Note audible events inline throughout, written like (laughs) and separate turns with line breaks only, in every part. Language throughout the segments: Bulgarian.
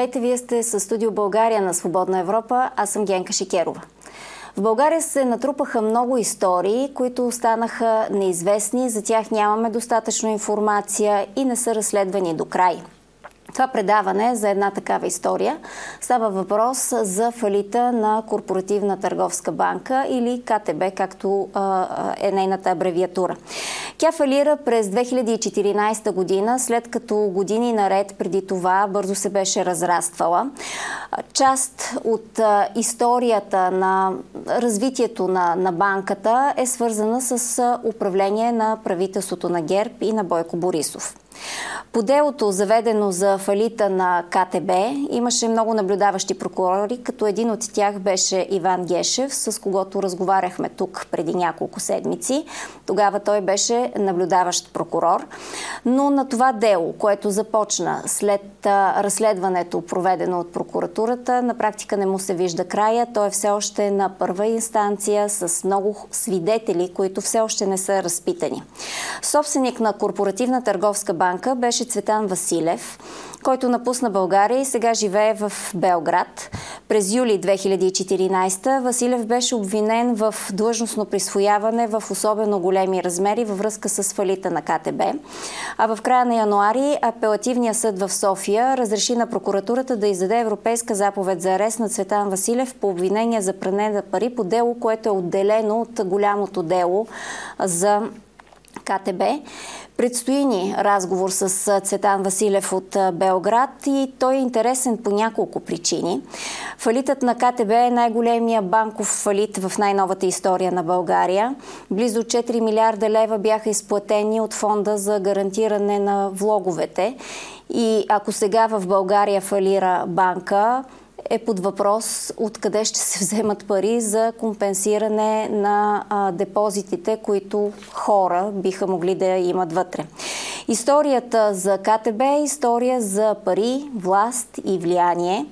Здравейте, вие сте с студио България на Свободна Европа. Аз съм Генка Шикерова. В България се натрупаха много истории, които останаха неизвестни, за тях нямаме достатъчно информация и не са разследвани до край. Това предаване за една такава история става въпрос за фалита на Корпоративна търговска банка или КТБ, както е нейната абревиатура. Тя фалира през 2014 година, след като години наред преди това бързо се беше разраствала. Част от историята на развитието на, на банката е свързана с управление на правителството на ГЕРБ и на Бойко Борисов. По делото, заведено за фалита на КТБ, имаше много наблюдаващи прокурори, като един от тях беше Иван Гешев, с когото разговаряхме тук преди няколко седмици. Тогава той беше наблюдаващ прокурор. Но на това дело, което започна след разследването, проведено от прокуратурата, на практика не му се вижда края. Той е все още на първа инстанция с много свидетели, които все още не са разпитани. Собственик на Корпоративна търговска банка беше Цветан Василев, който напусна България и сега живее в Белград. През юли 2014 Василев беше обвинен в длъжностно присвояване в особено големи размери във връзка с фалита на КТБ. А в края на януари апелативният съд в София разреши на прокуратурата да издаде европейска заповед за арест на Цветан Василев по обвинение за пране на пари по дело, което е отделено от голямото дело за КТБ. Предстои ни разговор с Цветан Василев от Белград и той е интересен по няколко причини. Фалитът на КТБ е най-големия банков фалит в най-новата история на България. Близо 4 милиарда лева бяха изплатени от фонда за гарантиране на влоговете. И ако сега в България фалира банка, е под въпрос откъде ще се вземат пари за компенсиране на депозитите, които хора биха могли да имат вътре. Историята за КТБ е история за пари, власт и влияние.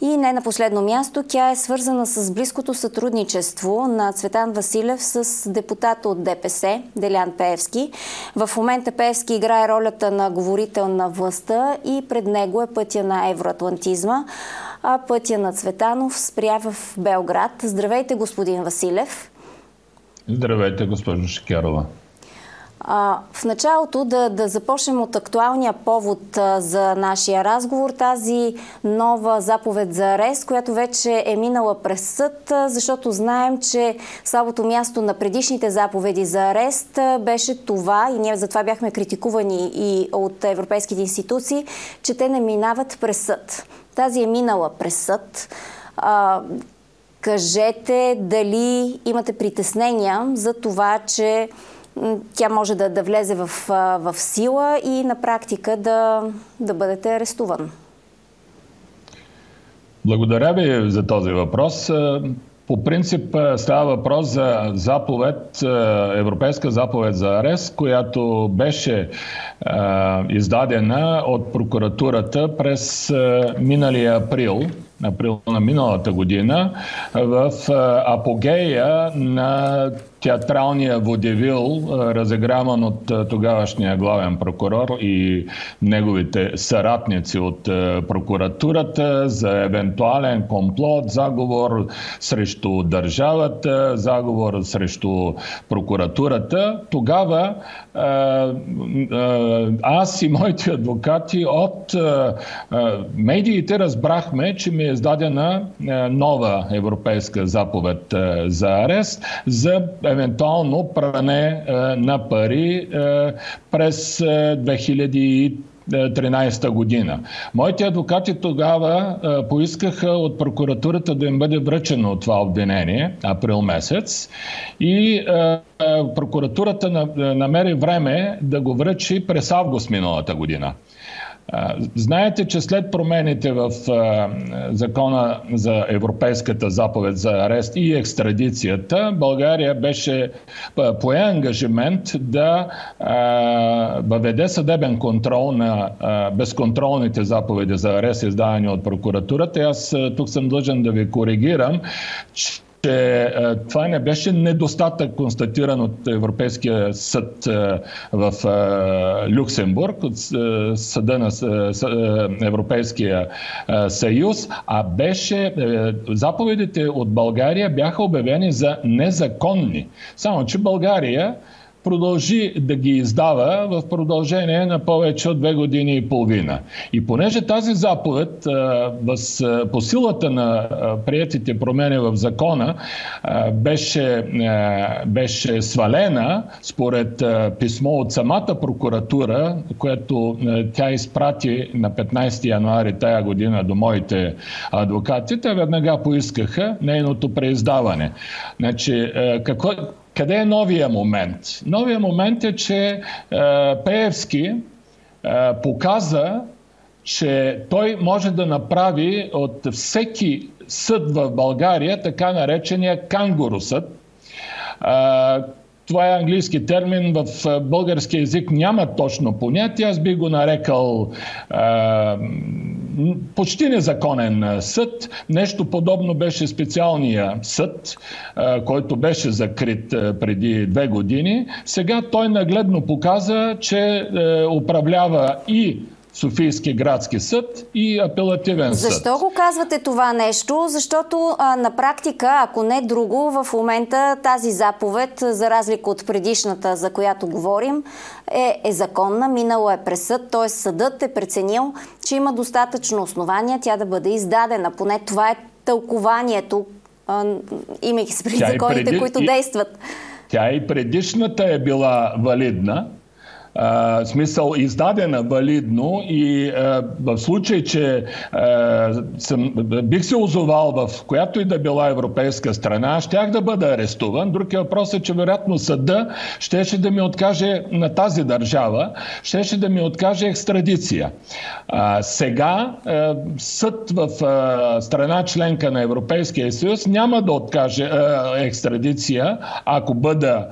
И не на последно място, тя е свързана с близкото сътрудничество на Цветан Василев с депутата от ДПС, Делян Пеевски. В момента Пеевски играе ролята на говорител на властта и пред него е пътя на евроатлантизма а пътя на Цветанов спря в Белград. Здравейте, господин Василев.
Здравейте, госпожо Шикярова.
А, в началото да, да започнем от актуалния повод а, за нашия разговор, тази нова заповед за арест, която вече е минала през съд, а, защото знаем, че слабото място на предишните заповеди за арест беше това, и ние затова бяхме критикувани и от европейските институции, че те не минават през съд. Тази е минала през съд. А, кажете дали имате притеснения за това, че тя може да, да влезе в, в сила и на практика да, да бъдете арестуван.
Благодаря ви за този въпрос. По принцип става въпрос за заповед, европейска заповед за арест, която беше издадена от прокуратурата през миналия април април на миналата година в апогея на театралния водевил, разиграван от тогавашния главен прокурор и неговите съратници от прокуратурата за евентуален комплот, заговор срещу държавата, заговор срещу прокуратурата. Тогава аз и моите адвокати от медиите разбрахме, че ми е издадена нова европейска заповед за арест за евентуално пране на пари през 2013 година. Моите адвокати тогава поискаха от прокуратурата да им бъде връчено това обвинение, април месец, и прокуратурата намери време да го връчи през август миналата година. Знаете, че след промените в закона за Европейската заповед за арест и екстрадицията, България беше пое ангажимент да въведе съдебен контрол на безконтролните заповеди за арест, издадени от прокуратурата. Аз тук съм длъжен да ви коригирам, че че това не беше недостатък констатиран от Европейския съд в Люксембург, от съда на Европейския съюз, а беше заповедите от България бяха обявени за незаконни. Само, че България продължи да ги издава в продължение на повече от две години и половина. И понеже тази заповед по силата на приятите промени в закона беше, беше свалена според писмо от самата прокуратура, което тя изпрати на 15 януари тая година до моите адвокати, те веднага поискаха нейното преиздаване. Значи, какво, къде е новия момент? Новия момент е, че е, Пеевски е, показа, че той може да направи от всеки съд в България така наречения кангуру съд. Е, това е английски термин, в български язик няма точно понятие. Аз би го нарекал почти незаконен съд. Нещо подобно беше специалния съд, който беше закрит преди две години. Сега той нагледно показа, че управлява и Софийски градски съд и апелативен
съд. Защо го казвате това нещо? Защото а, на практика, ако не друго, в момента тази заповед, за разлика от предишната, за която говорим, е, е законна, минала е през съд, т.е. съдът е преценил, че има достатъчно основания тя да бъде издадена. Поне това е тълкованието, а, имайки се преди законите, преди... които действат.
Тя и предишната е била валидна, смисъл издадена валидно и а, в случай, че а, съм, бих се озовал в която и да била европейска страна, щях да бъда арестуван. Друг е въпросът, че вероятно съда щеше да ми откаже на тази държава, щеше да ми откаже екстрадиция. А, сега а, съд в а, страна членка на Европейския съюз няма да откаже а, екстрадиция, ако бъда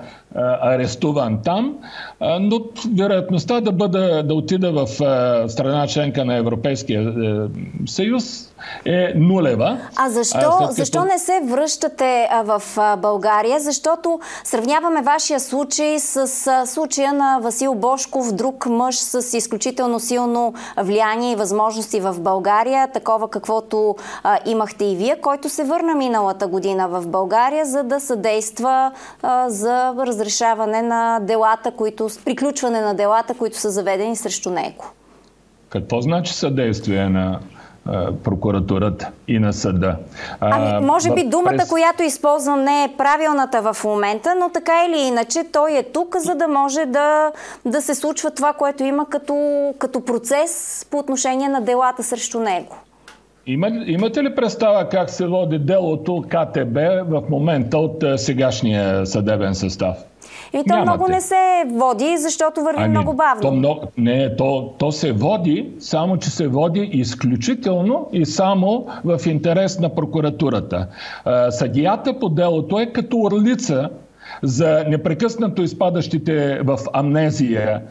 арестуван там, но вероятността да, бъда, да отида в страна членка на Европейския е, съюз е нулева.
А защо, а, като... защо не се връщате в България? Защото сравняваме вашия случай с случая на Васил Бошков, друг мъж с изключително силно влияние и възможности в България, такова каквото а, имахте и вие, който се върна миналата година в България, за да съдейства а, за разрешаване на делата, които, приключване на делата, които са заведени срещу него.
Какво значи съдействие на прокуратурата и на съда.
Ами, може би думата, през... която използвам, не е правилната в момента, но така или иначе той е тук, за да може да, да се случва това, което има като, като процес по отношение на делата срещу него.
Има, имате ли представа как се води делото КТБ в момента от сегашния съдебен състав?
И то Нямате. много не се води, защото върви ами, много бавно.
То, много, не, то, то се води, само че се води изключително и само в интерес на прокуратурата. Съдията по делото е като орлица, за непрекъснато изпадащите в амнезия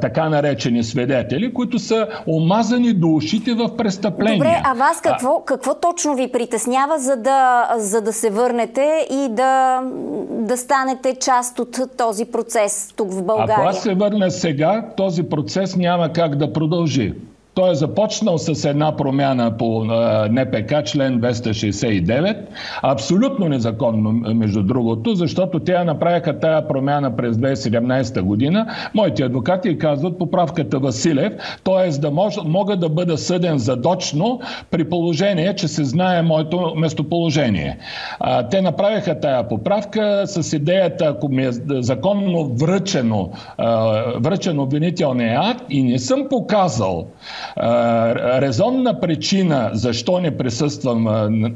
така наречени свидетели, които са омазани до ушите в престъпления.
Добре, а вас какво, какво точно ви притеснява, за да, за да се върнете и да, да станете част от този процес тук в България?
Ако аз се върна сега, този процес няма как да продължи. Той е започнал с една промяна по НПК, член 269, абсолютно незаконно, между другото, защото те направиха тая промяна през 2017 година. Моите адвокати казват поправката Василев, т.е. да мога да бъда съден задочно при положение, че се знае моето местоположение. Те направиха тая поправка с идеята, ако ми е законно връчено, а, връчен обвинителния акт и не съм показал резонна причина защо не присъствам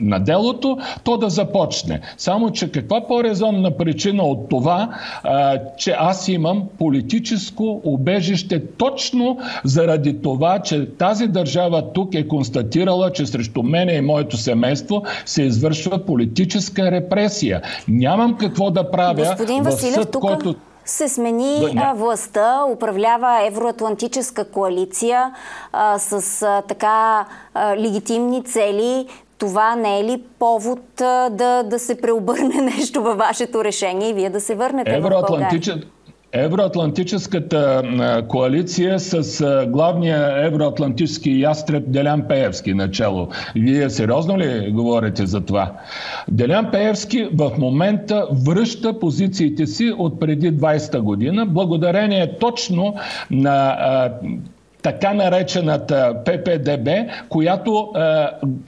на делото, то да започне. Само, че каква по-резонна причина от това, че аз имам политическо убежище точно заради това, че тази държава тук е констатирала, че срещу мене и моето семейство се извършва политическа репресия. Нямам какво да правя
Господин в Василев, съд, тук... който се смени а, властта, управлява евроатлантическа коалиция а, с а, така а, легитимни цели. това не е ли повод да, да се преобърне (laughs) нещо във вашето решение и вие да се върнете в България?
Евроатлантическата коалиция с главния евроатлантически ястреб Делян Пеевски начало. Вие сериозно ли говорите за това? Делян Пеевски в момента връща позициите си от преди 20-та година, благодарение точно на така наречената ППДБ, която е,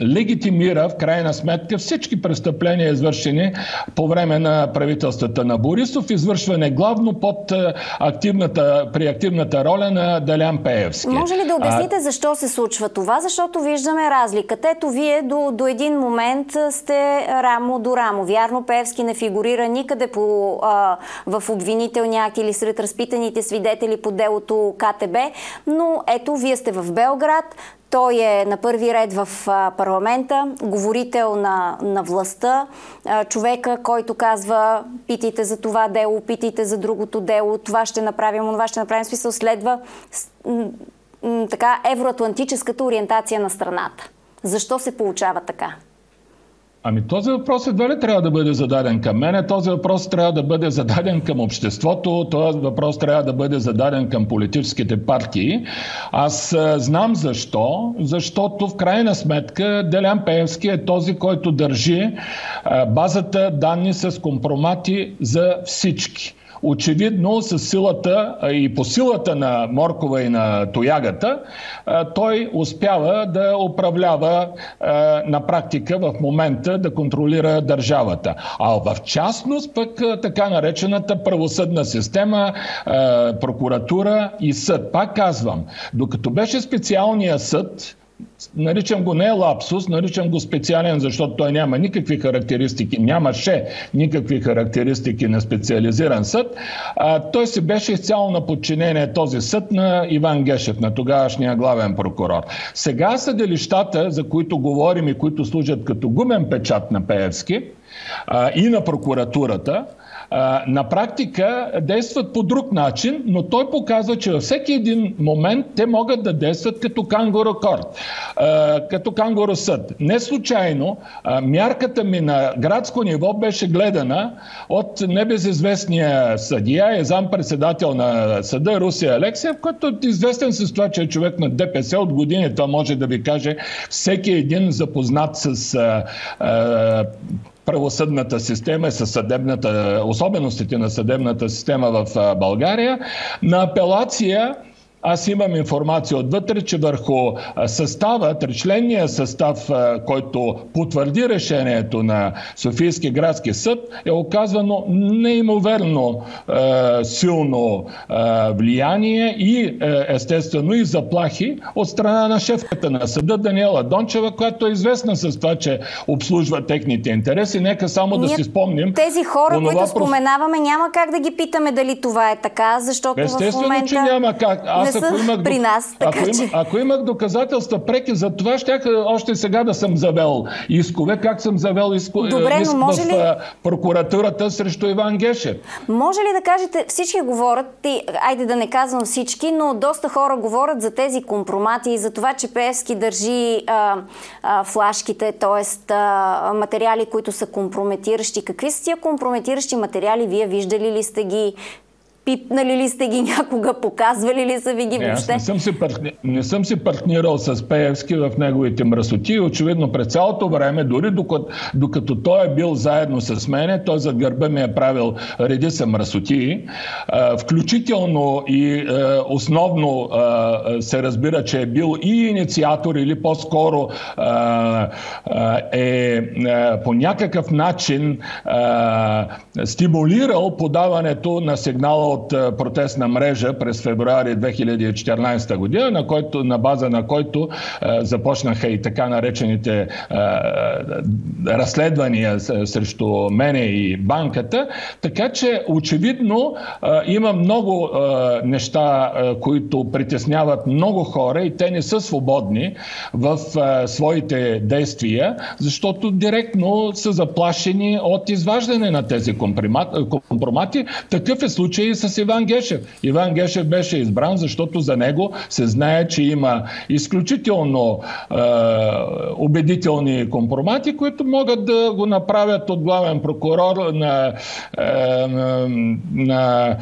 легитимира в крайна сметка всички престъпления, извършени по време на правителствата на Борисов, извършване главно под е, активната, при активната роля на Делян Пеевски.
Може ли да обясните а... защо се случва това? Защото виждаме разликата. Ето вие до, до един момент сте рамо до рамо. Вярно, Пеевски не фигурира никъде по, а, в обвинителния акт или сред разпитаните свидетели по делото КТБ, но ето, вие сте в Белград, той е на първи ред в парламента, говорител на, на властта, човека, който казва питайте за това дело, питайте за другото дело, това ще направим, това ще направим. Смисъл следва така евроатлантическата ориентация на страната. Защо се получава така?
Ами този въпрос едва ли трябва да бъде зададен към мене, този въпрос трябва да бъде зададен към обществото, този въпрос трябва да бъде зададен към политическите партии. Аз знам защо, защото в крайна сметка Делян Пеевски е този, който държи базата данни с компромати за всички. Очевидно, с силата и по силата на Моркова и на Тоягата, той успява да управлява на практика в момента да контролира държавата. А в частност пък така наречената правосъдна система, прокуратура и съд. Пак казвам, докато беше специалния съд, Наричам го не лапсус, наричам го специален, защото той няма никакви характеристики, нямаше никакви характеристики на специализиран съд. А, той се беше изцяло на подчинение този съд на Иван Гешев, на тогавашния главен прокурор. Сега съдилищата, за които говорим и които служат като гумен печат на Пеевски а, и на прокуратурата, на практика действат по друг начин, но той показва, че във всеки един момент те могат да действат като кангуро корт, като кангуро съд. Не случайно мярката ми на градско ниво беше гледана от небезизвестния съдия и зам-председател на съда Русия Алексия, който е известен с това, че е човек на ДПС от години. Това може да ви каже всеки един запознат с правосъдната система и със съдебната, особеностите на съдебната система в България. На апелация аз имам информация отвътре, че върху състава, тричленния състав, който потвърди решението на Софийски градски съд, е оказано неимоверно е, силно е, влияние и е, естествено и заплахи от страна на шефката на съда Даниела Дончева, която е известна с това, че обслужва техните интереси. Нека само Ние, да си спомним.
Тези хора, онова... които споменаваме, няма как да ги питаме дали това е така, защото
Естествено,
в момента...
че няма как. Аз
не ако имах, при нас.
Така, ако, че... имах, ако имах доказателства преки за това, щях още сега да съм завел искове, как съм завел искове Добре, иск но може в ли... прокуратурата срещу Иван Гешев.
Може ли да кажете, всички говорят, и, айде да не казвам всички, но доста хора говорят за тези компромати и за това, че Певски държи а, а, флашките, т.е. материали, които са компрометиращи. Какви са тия компрометиращи материали? Вие виждали ли сте ги? Пипнали ли сте ги (laughs) някога? Показвали ли са ви ги въобще?
Не, аз не съм, си партни... не съм си партнирал с Пеевски в неговите мръсоти очевидно през цялото време, дори докато, докато той е бил заедно с мене, той за гърба ми е правил редица мръсоти, включително и основно се разбира, че е бил и инициатор или по-скоро е по някакъв начин стимулирал подаването на сигнала от протестна мрежа през февруари 2014 година, на, който, на база на който е, започнаха и така наречените е, разследвания срещу мене и банката. Така че очевидно е, има много е, неща, е, които притесняват много хора и те не са свободни в е, своите действия, защото директно са заплашени от изваждане на тези компромати. Такъв е случай с с Иван Гешев. Иван Гешев беше избран, защото за него се знае, че има изключително е, убедителни компромати, които могат да го направят от главен прокурор на, е, на, на, е,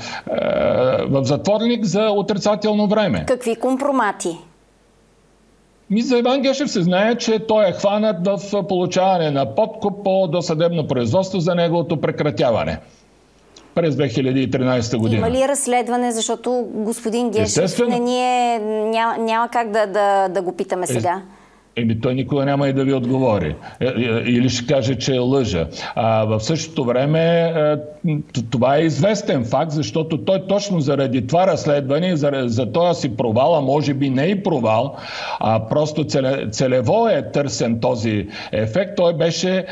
в затворник за отрицателно време.
Какви компромати?
Ми за Иван Гешев се знае, че той е хванат в получаване на подкуп по досъдебно производство за неговото прекратяване през 2013 година.
Има ли разследване, защото господин Гешев не ни е, няма, няма как да, да, да го питаме сега?
Еми, той никога няма и да ви отговори. Е, е, или ще каже, че е лъжа. А в същото време е, това е известен факт, защото той точно заради това разследване, за, за този си провал, а може би не и провал, а просто целево е търсен този ефект, той беше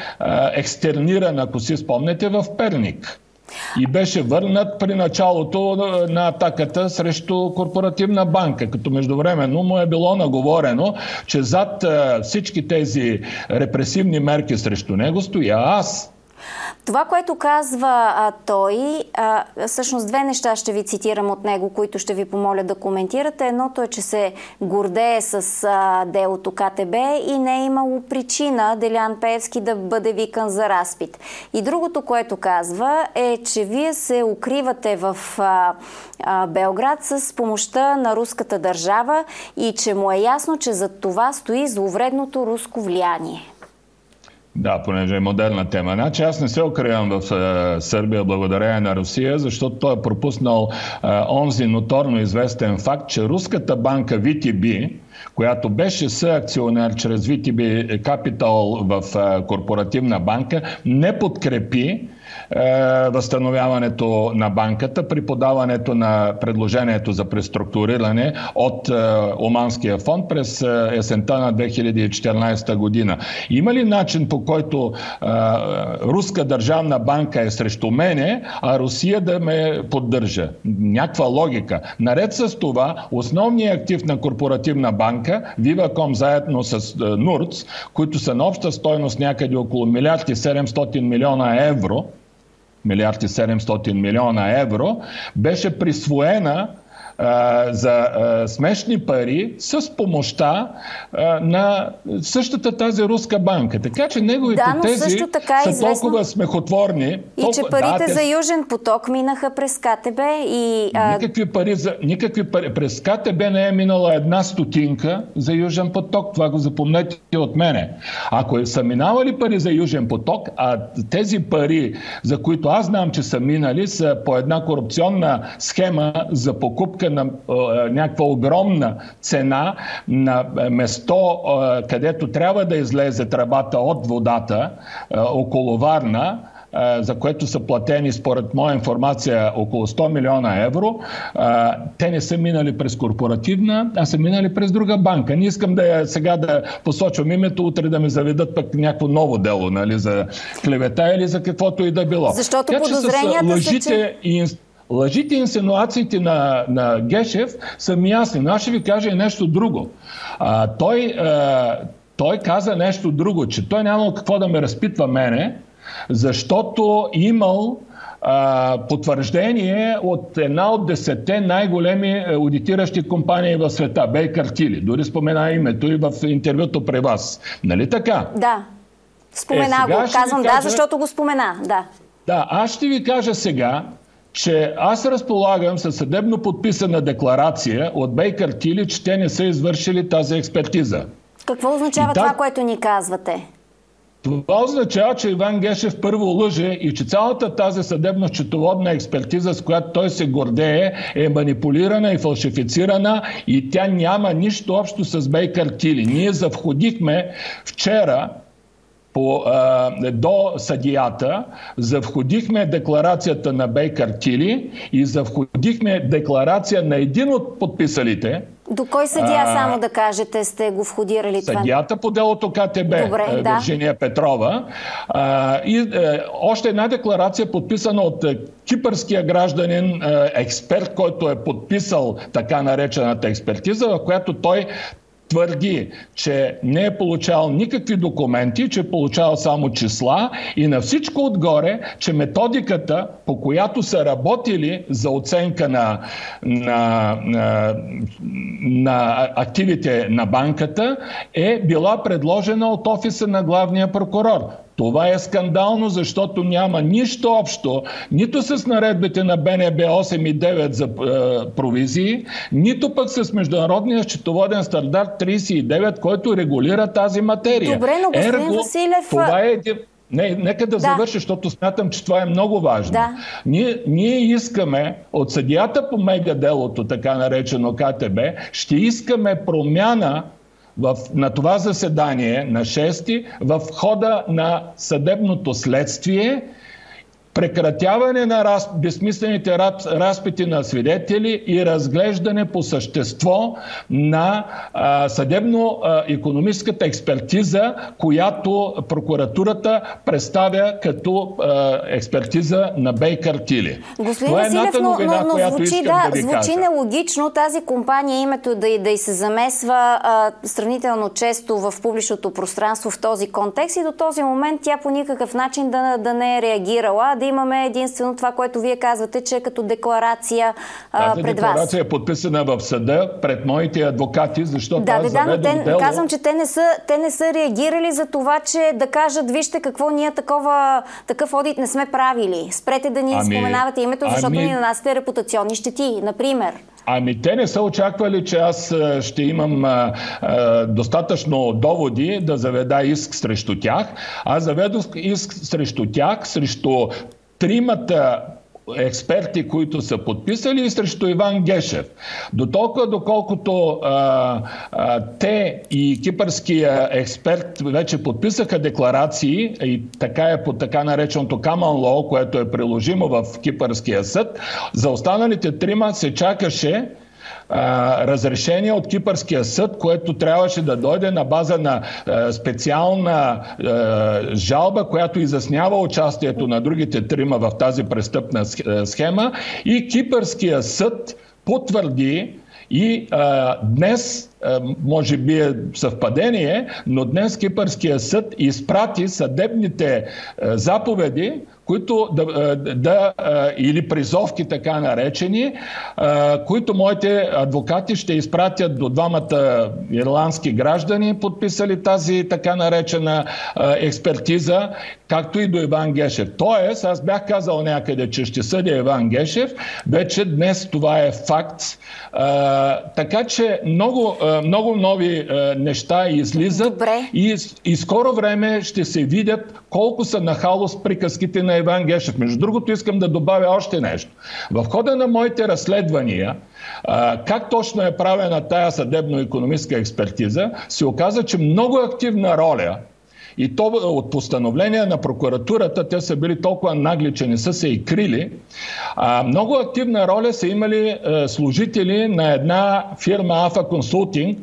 екстерниран, ако си спомнете, в Перник и беше върнат при началото на атаката срещу корпоративна банка, като междувременно му е било наговорено, че зад всички тези репресивни мерки срещу него стоя аз.
Това, което казва а, той, а, всъщност две неща ще ви цитирам от него, които ще ви помоля да коментирате. Едното е, че се гордее с а, делото КТБ и не е имало причина Делян Пеевски да бъде викан за разпит. И другото, което казва е, че вие се укривате в а, а, Белград с помощта на руската държава и че му е ясно, че за това стои зловредното руско влияние.
Да, понеже е модерна тема. Значи аз не се укривам в е, Сърбия благодарение на Русия, защото той е пропуснал е, онзи ноторно известен факт, че руската банка VTB, която беше съакционер чрез VTB Capital в е, корпоративна банка, не подкрепи възстановяването на банката при подаването на предложението за преструктуриране от е, Оманския фонд през е, есента на 2014 година. Има ли начин по който Руска държавна банка е срещу мене, а Русия да ме поддържа? Някаква логика. Наред с това, основният актив на корпоративна банка, Viva.com заедно с Нурц, които са на обща стойност някъде около милиард и 700 милиона евро, милиард и 700 милиона евро, беше присвоена за смешни пари с помощта на същата тази руска банка. Така че неговите
да,
тези
също така е
са
известно...
толкова смехотворни.
И толкова... че парите да, за Южен поток минаха през КТБ и...
Никакви пари, за... Никакви пари. През КТБ не е минала една стотинка за Южен поток. Това го запомнете от мене. Ако са минавали пари за Южен поток, а тези пари, за които аз знам, че са минали, са по една корупционна схема за покупка на някаква огромна цена на место, а, където трябва да излезе тръбата от водата около Варна, за което са платени, според моя информация, около 100 милиона евро, те не са минали през корпоративна, а са минали през друга банка. Не искам да я сега да посочвам името, утре да ме заведат пък някакво ново дело, нали, за клевета или за каквото и да било.
Защото подозренията са, че...
И Лъжите и инсинуациите на, на Гешев са ми ясни, но аз ще ви кажа и нещо друго. А, той, а, той каза нещо друго, че той нямал какво да ме разпитва мене, защото имал а, потвърждение от една от десете най-големи аудитиращи компании в света, Бейкър Тили. Дори спомена името и в интервюто при вас. Нали така?
Да. Спомена е, го. Казвам кажа... да, защото го спомена. Да.
Да, аз ще ви кажа сега, че аз разполагам със съдебно подписана декларация от Бейкър Тили, че те не са извършили тази експертиза.
Какво означава това, което ни казвате?
Това означава, че Иван Гешев първо лъже и че цялата тази съдебно-счетоводна експертиза, с която той се гордее, е манипулирана и фалшифицирана и тя няма нищо общо с Бейкър Тили. Ние завходихме вчера по, а, до съдията, завходихме декларацията на Бейкър Тили и завходихме декларация на един от подписалите.
До кой съдия, а, само да кажете, сте го входирали
това? Съдията по делото КТБ, Добре, да. Виржиния Петрова. А, и е, още една декларация, подписана от е, кипърския гражданин, е, експерт, който е подписал така наречената експертиза, в която той твърди, че не е получавал никакви документи, че е получавал само числа и на всичко отгоре, че методиката, по която са работили за оценка на, на, на, на активите на банката, е била предложена от офиса на главния прокурор. Това е скандално, защото няма нищо общо нито с наредбите на БНБ 8 и 9 за е, провизии, нито пък с Международния счетоводен стандарт 39, който регулира тази материя.
Добре, но господин Ерго, Василев...
Това е един... Не, нека да, да завърша, защото смятам, че това е много важно. Да. Ние, ние искаме от съдията по мегаделото, така наречено КТБ, ще искаме промяна в, на това заседание на 6 в хода на съдебното следствие прекратяване на раз, безсмислените разпити на свидетели и разглеждане по същество на съдебно-економическата експертиза, която прокуратурата представя като а, експертиза на Бейкър Тили.
Господин Това е Василев, но, новина, но, но звучи, да, да звучи кажа. нелогично тази компания името да, да и се замесва а, сравнително често в публичното пространство в този контекст и до този момент тя по никакъв начин да, да не е реагирала, да имаме единствено това, което вие казвате, че е като декларация а,
пред вас. декларация е подписана в съда пред моите адвокати, защото
да, аз да, но те, дело... казвам, че те не, са, те не са реагирали за това, че да кажат, вижте какво ние такова, такъв одит не сме правили. Спрете да ни ами, споменавате името, защото ами... ни нанасяте репутационни щети, например.
Ами те не са очаквали, че аз ще имам а, а, достатъчно доводи да заведа иск срещу тях. Аз заведох иск срещу тях, срещу тримата експерти, които са подписали срещу Иван Гешев. До толкова, доколкото а, а, те и кипърския експерт вече подписаха декларации и така е по така нареченото Common Law, което е приложимо в кипърския съд, за останалите трима се чакаше разрешение от Кипърския съд, което трябваше да дойде на база на а, специална а, жалба, която изяснява участието на другите трима в тази престъпна схема. И Кипърския съд потвърди, и а, днес, а, може би е съвпадение, но днес Кипърския съд изпрати съдебните а, заповеди, които да, да или призовки така наречени, които моите адвокати ще изпратят до двамата ирландски граждани, подписали тази така наречена експертиза, както и до Иван Гешев. Тоест, аз бях казал някъде, че ще съдя Иван Гешев, вече днес това е факт. Така че много, много нови неща излизат Добре. и, и скоро време ще се видят колко са нахалост приказките на Иван Гешев. Между другото, искам да добавя още нещо. В хода на моите разследвания, как точно е правена тая съдебно-економическа експертиза, се оказа, че много активна роля и то от постановления на прокуратурата, те са били толкова нагли, че не са се и крили. А, много активна роля са имали а, служители на една фирма Alpha Consulting,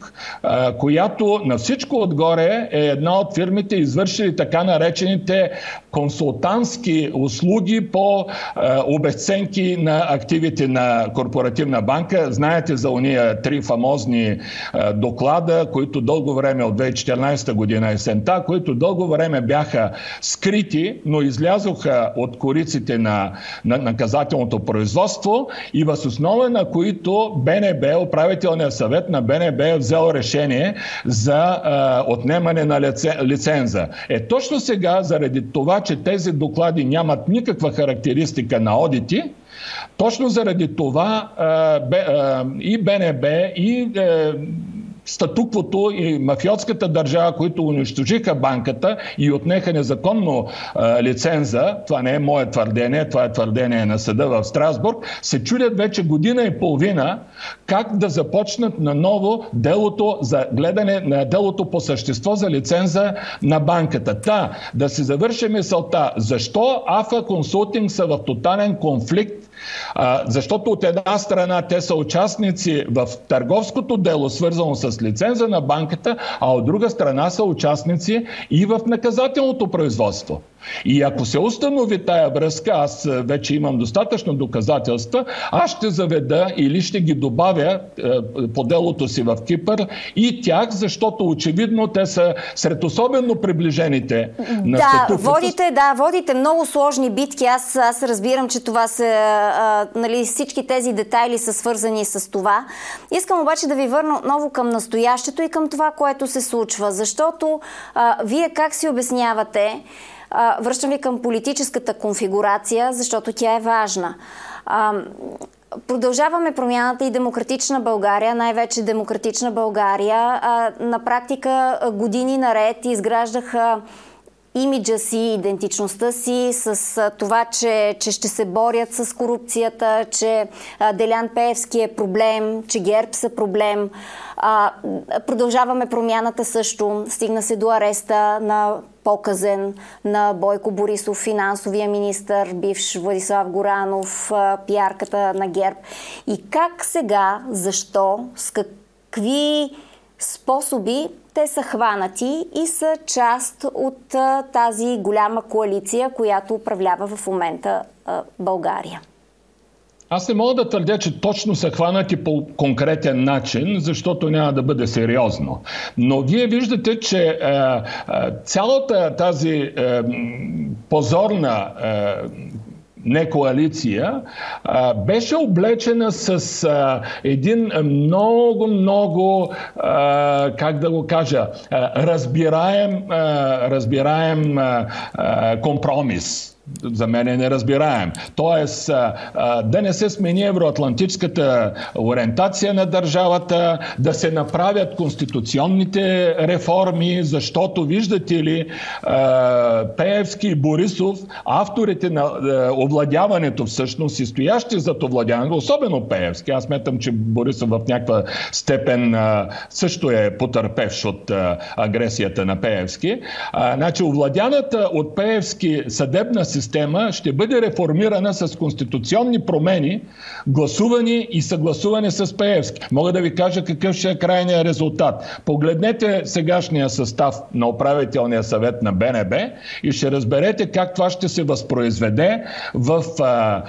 а, която на всичко отгоре е една от фирмите, извършили така наречените консултантски услуги по а, обесценки на активите на Корпоративна банка. Знаете за уния три фамозни а, доклада, които дълго време от 2014 година есента, които дълго време бяха скрити, но излязоха от кориците на, на наказателното производство и въз основа на които БНБ, управителният съвет на БНБ е взел решение за а, отнемане на лиценза. Е точно сега, заради това, че тези доклади нямат никаква характеристика на одити, точно заради това а, б, а, и БНБ, и а, статуквото и мафиотската държава, които унищожиха банката и отнеха незаконно а, лиценза, това не е мое твърдение, това е твърдение на съда в Страсбург, се чудят вече година и половина как да започнат наново делото за гледане на делото по същество за лиценза на банката. Та, да се завърши мисълта, защо АФА Консултинг са в тотален конфликт а, защото от една страна те са участници в търговското дело, свързано с лиценза на банката, а от друга страна са участници и в наказателното производство. И ако се установи тая връзка, аз вече имам достатъчно доказателства, аз ще заведа или ще ги добавя по делото си в Кипър и тях, защото очевидно те са сред особено приближените на
да, статуквото. Водите, да, водите много сложни битки. Аз, аз разбирам, че това а, нали, всички тези детайли са свързани с това. Искам обаче да ви върна отново към настоящето и към това, което се случва. Защото а, вие как си обяснявате, връщам ви към политическата конфигурация, защото тя е важна. Продължаваме промяната и демократична България, най-вече демократична България. На практика години наред изграждаха имиджа си, идентичността си, с това, че, че ще се борят с корупцията, че Делян Пеевски е проблем, че ГЕРБ са проблем. Продължаваме промяната също. Стигна се до ареста на показен на Бойко Борисов, финансовия министр, бивш Владислав Горанов, пиарката на ГЕРБ. И как сега, защо, с какви способи те са хванати и са част от тази голяма коалиция, която управлява в момента България.
Аз не мога да твърдя, че точно са хванати по конкретен начин, защото няма да бъде сериозно. Но вие виждате, че е, е, цялата тази е, позорна е, не коалиция, а, беше облечена с а, един много, много, а, как да го кажа, разбираем, разбираем компромис за мен е неразбираем. Тоест, да не се смени евроатлантическата ориентация на държавата, да се направят конституционните реформи, защото виждате ли, Пеевски и Борисов, авторите на овладяването всъщност и стоящи зад овладяването, особено Пеевски, аз сметам, че Борисов в някаква степен също е потърпевш от агресията на Пеевски. Значи, овладяната от Пеевски съдебна система система ще бъде реформирана с конституционни промени, гласувани и съгласувани с Пеевски. Мога да ви кажа какъв ще е крайният резултат. Погледнете сегашния състав на управителния съвет на БНБ и ще разберете как това ще се възпроизведе в а, а,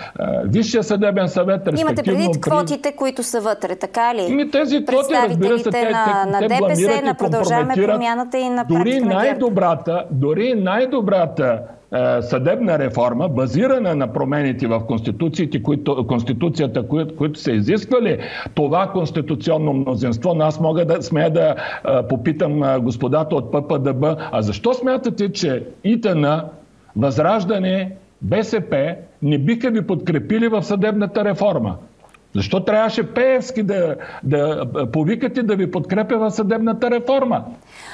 Висшия съдебен съвет.
Имате предвид квотите, които са вътре, така ли?
Ми тези квоти, разбира се, те,
на,
те,
на
те
ДПС, на продължаваме промяната и на
дори най-добрата, дори най-добрата съдебна реформа, базирана на промените в конституциите, които, конституцията, които, които са изисквали това конституционно мнозинство, но аз мога да смея да е, попитам е, господата от ППДБ, а защо смятате, че ИТН, Възраждане, БСП не биха ви подкрепили в съдебната реформа? Защо трябваше Пеевски да, да повикате да ви подкрепя в съдебната реформа?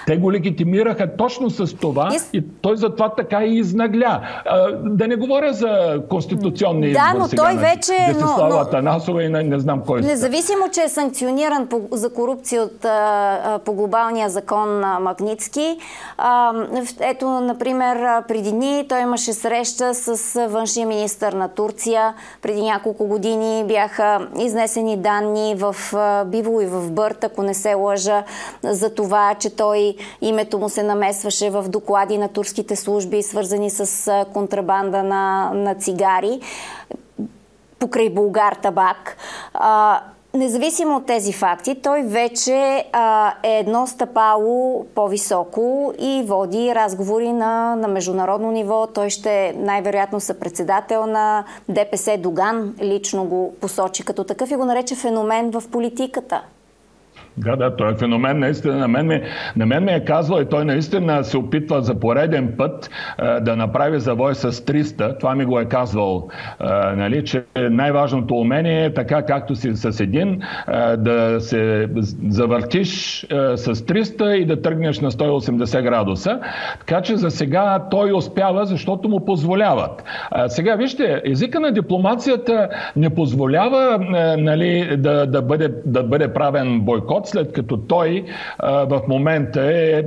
Те го легитимираха точно с това yes. и той затова така и изнагля. А, да не говоря за конституционни
да, избор
но
сега той вече,
Десислава но, но... Танасова и не, не знам кой
Независимо, че е санкциониран по, за корупция от, а, по глобалния закон на Магницки, а, ето, например, преди дни той имаше среща с външния министр на Турция. Преди няколко години бяха изнесени данни в Биво и в Бърт, ако не се лъжа, за това, че той името му се намесваше в доклади на турските служби, свързани с контрабанда на, на цигари покрай Булгар табак. Независимо от тези факти, той вече а, е едно стъпало по-високо и води разговори на, на международно ниво. Той ще най-вероятно съпредседател на ДПС Доган, лично го посочи като такъв и го нарече феномен в политиката.
Да, да, той е феномен. Наистина, на мен, ми, на мен ми е казвал и той наистина се опитва за пореден път а, да направи завой с 300. Това ми го е казвал, а, нали, че най-важното умение е така, както си с един, а, да се завъртиш а, с 300 и да тръгнеш на 180 градуса. Така че за сега той успява, защото му позволяват. А, сега, вижте, езика на дипломацията не позволява а, нали, да, да, бъде, да бъде правен бойкот след като той в момента е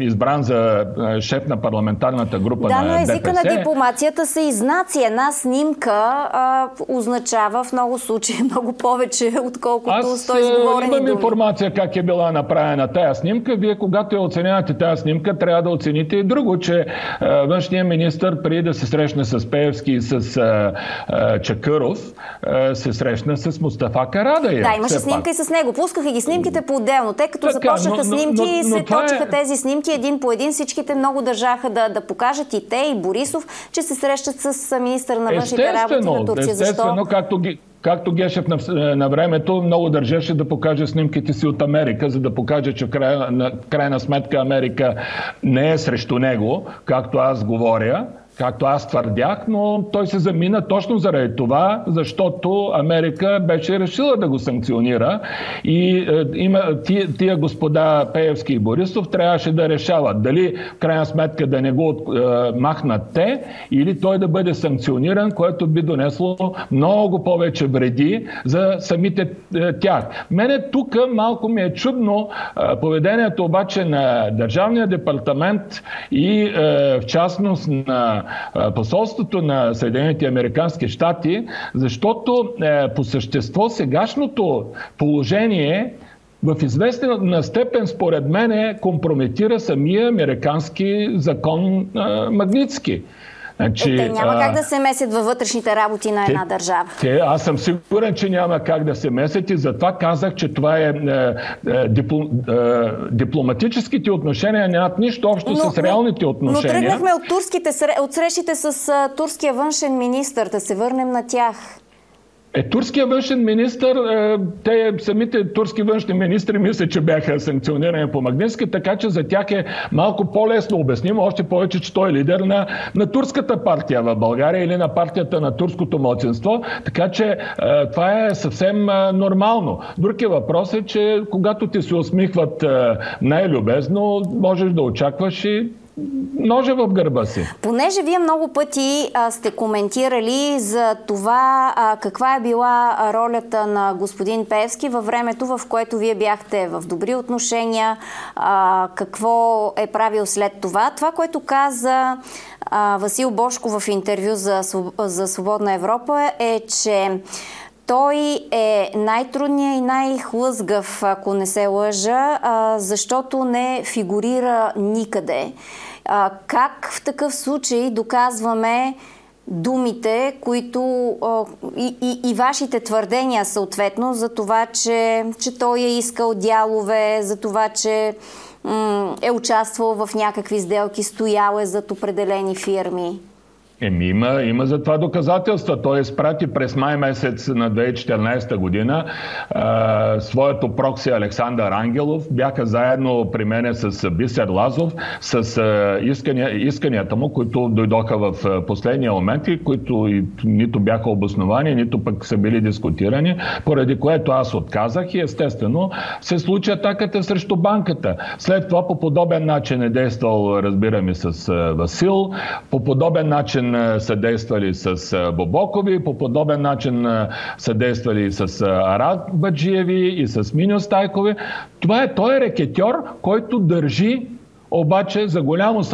избран за шеф на парламентарната група
да,
на
ДПС.
Да,
но езика на дипломацията са и знаци. Една снимка а, означава в много случаи (laughs) много повече, отколкото Аз, сто изговорени
имам информация как е била направена тая снимка. Вие, когато я оценявате тази снимка, трябва да оцените и друго, че а, външният министр, преди да се срещне с Пеевски и с а, а, Чакъров, а, се срещна с Мустафа Карадая.
Да, имаше снимка и с него. Пускаха ги снимките по-отделно. Те като така, започнаха но, снимки, но, но, но се точаха е... тези снимки един по един. Всичките много държаха да, да покажат и те, и Борисов, че се срещат с министър на външните работи на Турция.
Естествено,
Защо?
както ги, Както Гешев на, на времето много държеше да покаже снимките си от Америка, за да покаже, че в крайна, крайна сметка Америка не е срещу него, както аз говоря, както аз твърдях, но той се замина точно заради това, защото Америка беше решила да го санкционира и е, има, тия, тия господа Пеевски и Борисов трябваше да решават дали в крайна сметка да не го е, махнат те или той да бъде санкциониран, което би донесло много повече вреди за самите е, тях. Мене тук малко ми е чудно е, поведението обаче на Държавния департамент и е, в частност на посолството на Съединените Американски щати, защото е, по същество сегашното положение в известна степен, според мен, компрометира самия американски закон Магницки.
Значи, е, те няма а... как да се месят във вътрешните работи на една
те,
държава.
Те, аз съм сигурен, че няма как да се месят и затова казах, че това е, е, е, диплом, е дипломатическите отношения нямат нищо общо но, с реалните отношения.
Но тръгнахме от, турските, от срещите с турския външен министр, да се върнем на тях.
Е, турския външен министр, е, те самите турски външни министри мисля, че бяха санкционирани по Магнитски, така че за тях е малко по-лесно обяснимо, още повече, че той е лидер на, на турската партия в България или на партията на турското младсинство, така че е, това е съвсем е, нормално. Другия въпрос е, че когато ти се усмихват най-любезно, можеш да очакваш и ножа в гърба си.
Понеже вие много пъти а, сте коментирали за това а, каква е била ролята на господин Певски във времето, в което вие бяхте в добри отношения, а, какво е правил след това. Това, което каза а, Васил Бошко в интервю за, за Свободна Европа е, че той е най-трудният и най-хлъзгав, ако не се лъжа, защото не фигурира никъде. А, как в такъв случай доказваме думите, които а, и, и, и вашите твърдения съответно за това, че, че той е искал дялове, за това, че м- е участвал в някакви сделки, стоял е зад определени фирми?
Еми, има, има за това доказателства. Той изпрати през май месец на 2014 година а, своето прокси Александър Ангелов. Бяха заедно при мене с Бисер Лазов, с а, искания, исканията му, които дойдоха в последния момент и които и, нито бяха обосновани, нито пък са били дискутирани, поради което аз отказах и естествено се случи атаката срещу банката. След това по подобен начин е действал, разбираме, с Васил, по подобен начин са действали с Бобокови, по подобен начин са действали с Арад Баджиеви и с Миньо Стайкови. Това е, той е рекетьор, който държи обаче, за голямо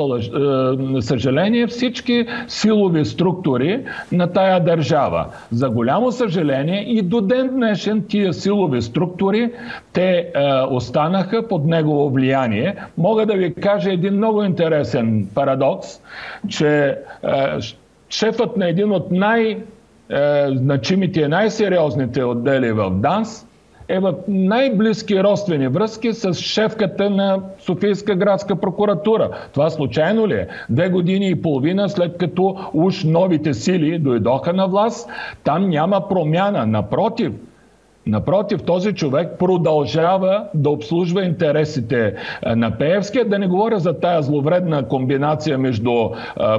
съжаление, всички силови структури на тая държава. За голямо съжаление и до ден днешен тия силови структури, те е, останаха под негово влияние. Мога да ви кажа един много интересен парадокс, че е, шефът на един от най-значимите и най-сериозните отдели в ДАНС е в най-близки родствени връзки с шефката на Софийска градска прокуратура. Това случайно ли е? Две години и половина след като уж новите сили дойдоха на власт, там няма промяна. Напротив, Напротив, този човек продължава да обслужва интересите на Пеевския. Да не говоря за тая зловредна комбинация между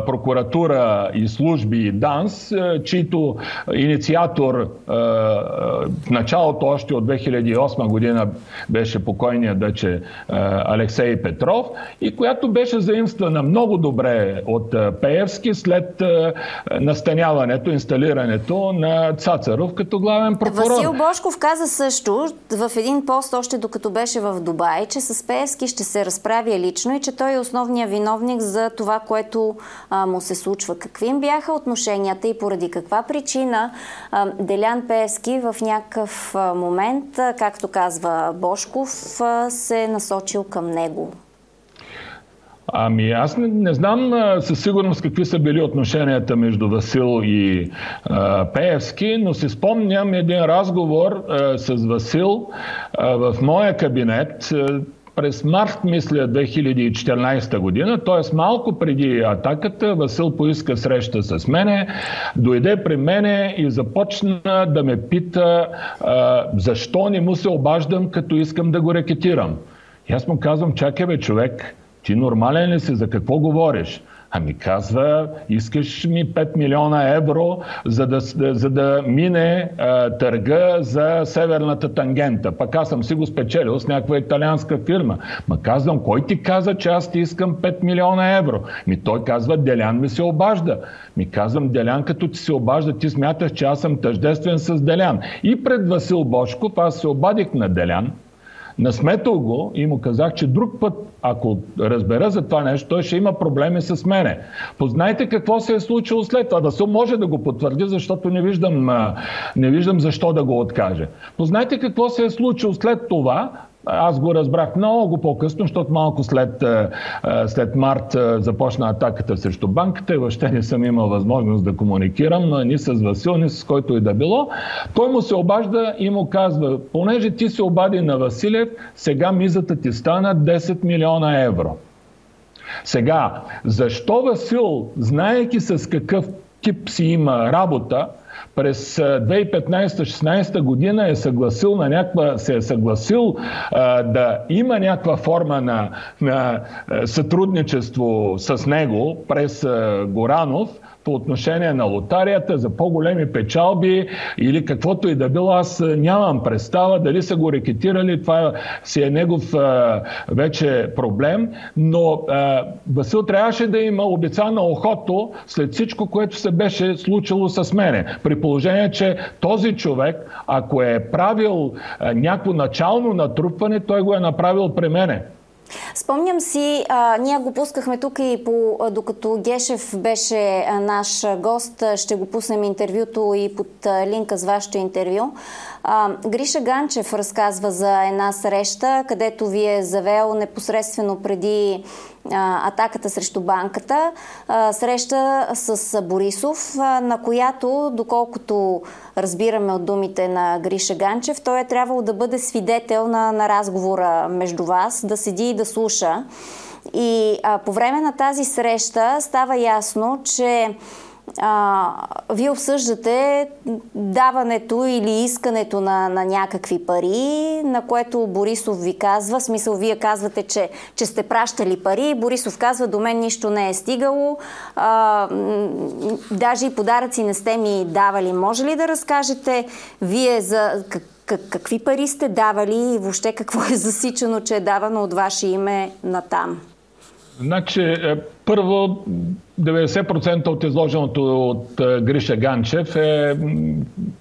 прокуратура и служби и ДАНС, чийто инициатор в началото още от 2008 година беше покойният вече Алексей Петров и която беше заимствана много добре от Пеевски след настаняването, инсталирането на Цацаров като главен прокурор.
Васил Бошков Гешев каза също в един пост, още докато беше в Дубай, че с Пеевски ще се разправя лично и че той е основният виновник за това, което а, му се случва. Какви им бяха отношенията и поради каква причина а, Делян Пеевски в някакъв момент, а, както казва Бошков, се е насочил към него?
Ами аз не, не знам а, със сигурност какви са били отношенията между Васил и а, Пеевски, но си спомням един разговор а, с Васил а, в моя кабинет. А, през март, мисля, 2014 година, т.е. малко преди атаката, Васил поиска среща с мене, дойде при мене и започна да ме пита а, защо не му се обаждам, като искам да го рекетирам. И аз му казвам, чакай бе, човек, ти нормален ли си? За какво говориш? Ами казва, искаш ми 5 милиона евро, за да, за да мине а, търга за северната тангента. Пък аз съм си го спечелил с някаква италианска фирма. Ма казвам, кой ти каза, че аз ти искам 5 милиона евро? Ми той казва, Делян ми се обажда. Ми казвам, Делян, като ти се обажда, ти смяташ, че аз съм тъждествен с Делян. И пред Васил Бошков аз се обадих на Делян, Насметал го и му казах, че друг път, ако разбера за това нещо, той ще има проблеми с мене. Познайте какво се е случило след това. Да се може да го потвърди, защото не виждам, не виждам защо да го откаже. Познайте какво се е случило след това, аз го разбрах много по-късно, защото малко след, е, е, след март е, започна атаката срещу банката и въобще не съм имал възможност да комуникирам ни с Васил, ни с който и да било. Той му се обажда и му казва, понеже ти се обади на Василев, сега мизата ти стана 10 милиона евро. Сега, защо Васил, знаеки с какъв тип си има работа, през 2015-16 година е съгласил на някаква, се е съгласил а, да има някаква форма на, на сътрудничество с него през а, Горанов, по отношение на лотарията, за по-големи печалби или каквото и да било. Аз нямам представа дали са го рекетирали. Това си е негов а, вече проблем. Но а, Васил трябваше да има обицана охото след всичко, което се беше случило с мене. При положение, че този човек, ако е правил а, някакво начално натрупване, той го е направил при мене.
Спомням си, а, ние го пускахме тук и по, а, докато Гешев беше а, наш гост, ще го пуснем интервюто и под а, линка с вашето интервю. А, Гриша Ганчев разказва за една среща, където ви е завел непосредствено преди а, атаката срещу банката, а, среща с Борисов, а, на която, доколкото разбираме от думите на Гриша Ганчев, той е трябвало да бъде свидетел на, на разговора между вас, да седи и да слуша. И а, по време на тази среща става ясно, че а, вие обсъждате даването или искането на, на някакви пари, на което Борисов ви казва, в смисъл вие казвате, че, че сте пращали пари, Борисов казва, до мен нищо не е стигало, а, даже и подаръци не сте ми давали. Може ли да разкажете вие за как, какви пари сте давали и въобще какво е засичано, че е давано от ваше име на там?
Значи, е, първо, 90% от изложеното от Гриша Ганчев е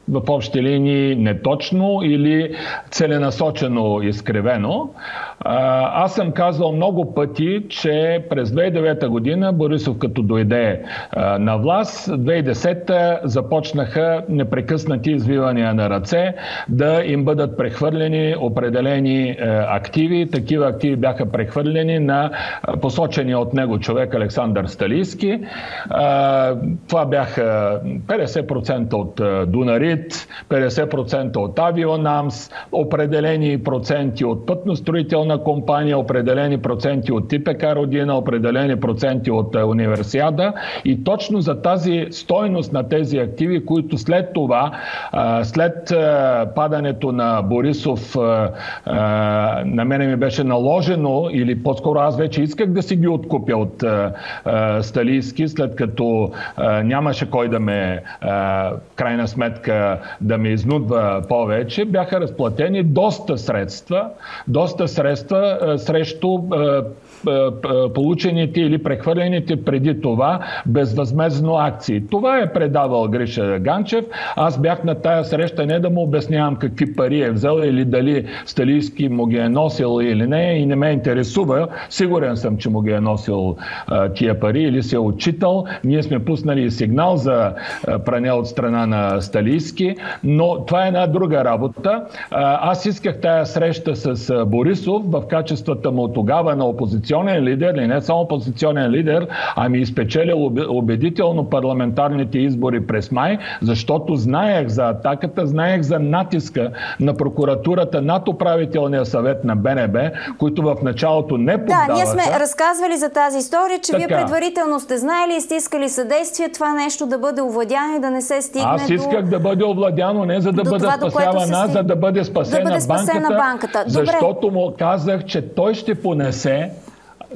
в общи линии неточно или целенасочено изкривено. Аз съм казал много пъти, че през 2009 година Борисов като дойде на власт, 2010 започнаха непрекъснати извивания на ръце да им бъдат прехвърлени определени активи. Такива активи бяха прехвърлени на посочения от него човек Александър Сталийски. Това бяха 50% от Дунарит, 50% от Авионамс, определени проценти от пътно-строителна компания, определени проценти от ТПК Родина, определени проценти от Универсиада. И точно за тази стойност на тези активи, които след това, след падането на Борисов, на мене ми беше наложено, или по-скоро аз вече исках да си ги откупя от Сталийски, след като нямаше кой да ме, крайна сметка, да ме изнудва повече, бяха разплатени доста средства, доста средства срещу получените или прехвърлените преди това безвъзмезно акции. Това е предавал Гриша Ганчев. Аз бях на тая среща не да му обяснявам какви пари е взел или дали Сталийски му ги е носил или не и не ме интересува. Сигурен съм, че му ги е носил а, тия пари или се е отчитал. Ние сме пуснали сигнал за пране от страна на Сталийски, но това е една друга работа. А, аз исках тая среща с Борисов в качествата му тогава на опозиционен лидер, и не само опозиционен лидер, ами изпечелил убедително парламентарните избори през май, защото знаех за атаката, знаех за натиска на прокуратурата над управителния съвет на БНБ, които в началото не поддаваха.
Да, ние сме разказвали за тази история, че така. вие предварително сте знаели и сте искали съдействие това нещо да бъде овладяно и да не се стигне
Аз исках
до...
да бъде овладяно не за да бъде спасявана, за да бъде спасена, да бъде спасена банката, банката. защото му казах, че той ще понесе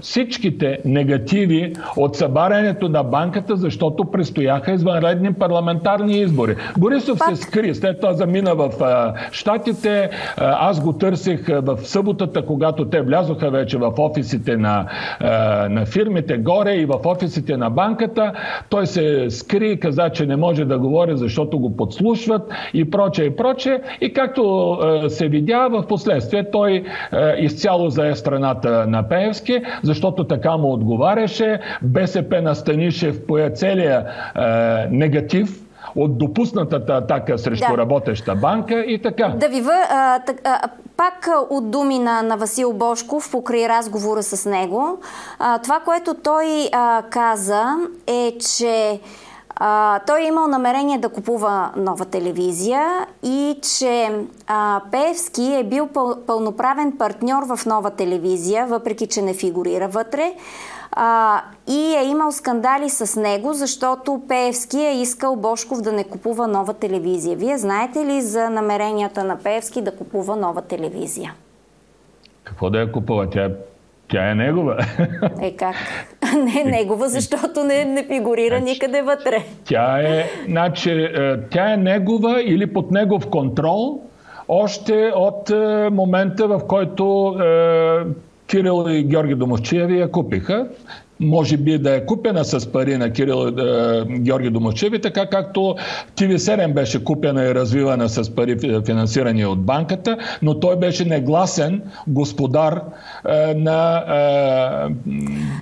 всичките негативи от събарянето на банката, защото предстояха извънредни парламентарни избори. Борисов Пак. се скри, след това замина в а, Штатите. Аз го търсих в съботата, когато те влязоха вече в офисите на, а, на фирмите горе и в офисите на банката. Той се скри, каза, че не може да говори, защото го подслушват и проче и проче. И както се видя, в последствие той изцяло зае страната на Пеевски, защото така му отговаряше. БСП на Станишев пое целия е, негатив от допуснатата атака срещу да. работеща банка и така.
Да ви въ... а, так, а, пак от думи на, на Васил Бошков, покрай разговора с него, а, това, което той а, каза е, че а, той е имал намерение да купува нова телевизия и че а, Певски е бил пъл, пълноправен партньор в нова телевизия, въпреки че не фигурира вътре. А, и е имал скандали с него, защото Певски е искал Бошков да не купува нова телевизия. Вие знаете ли за намеренията на Певски да купува нова телевизия?
Какво да я купува? Тя е тя е негова.
Е как? (laughs) Не е негова, защото не, не фигурира значи, никъде вътре.
Тя е, значи, е, тя е негова или под негов контрол, още от е, момента, в който е, Кирил и Георги Домовчиеви я купиха може би да е купена с пари на Кирил е, Георги Домачеви, така както ТВ7 беше купена и развивана с пари финансирани от банката, но той беше негласен господар е, на
е,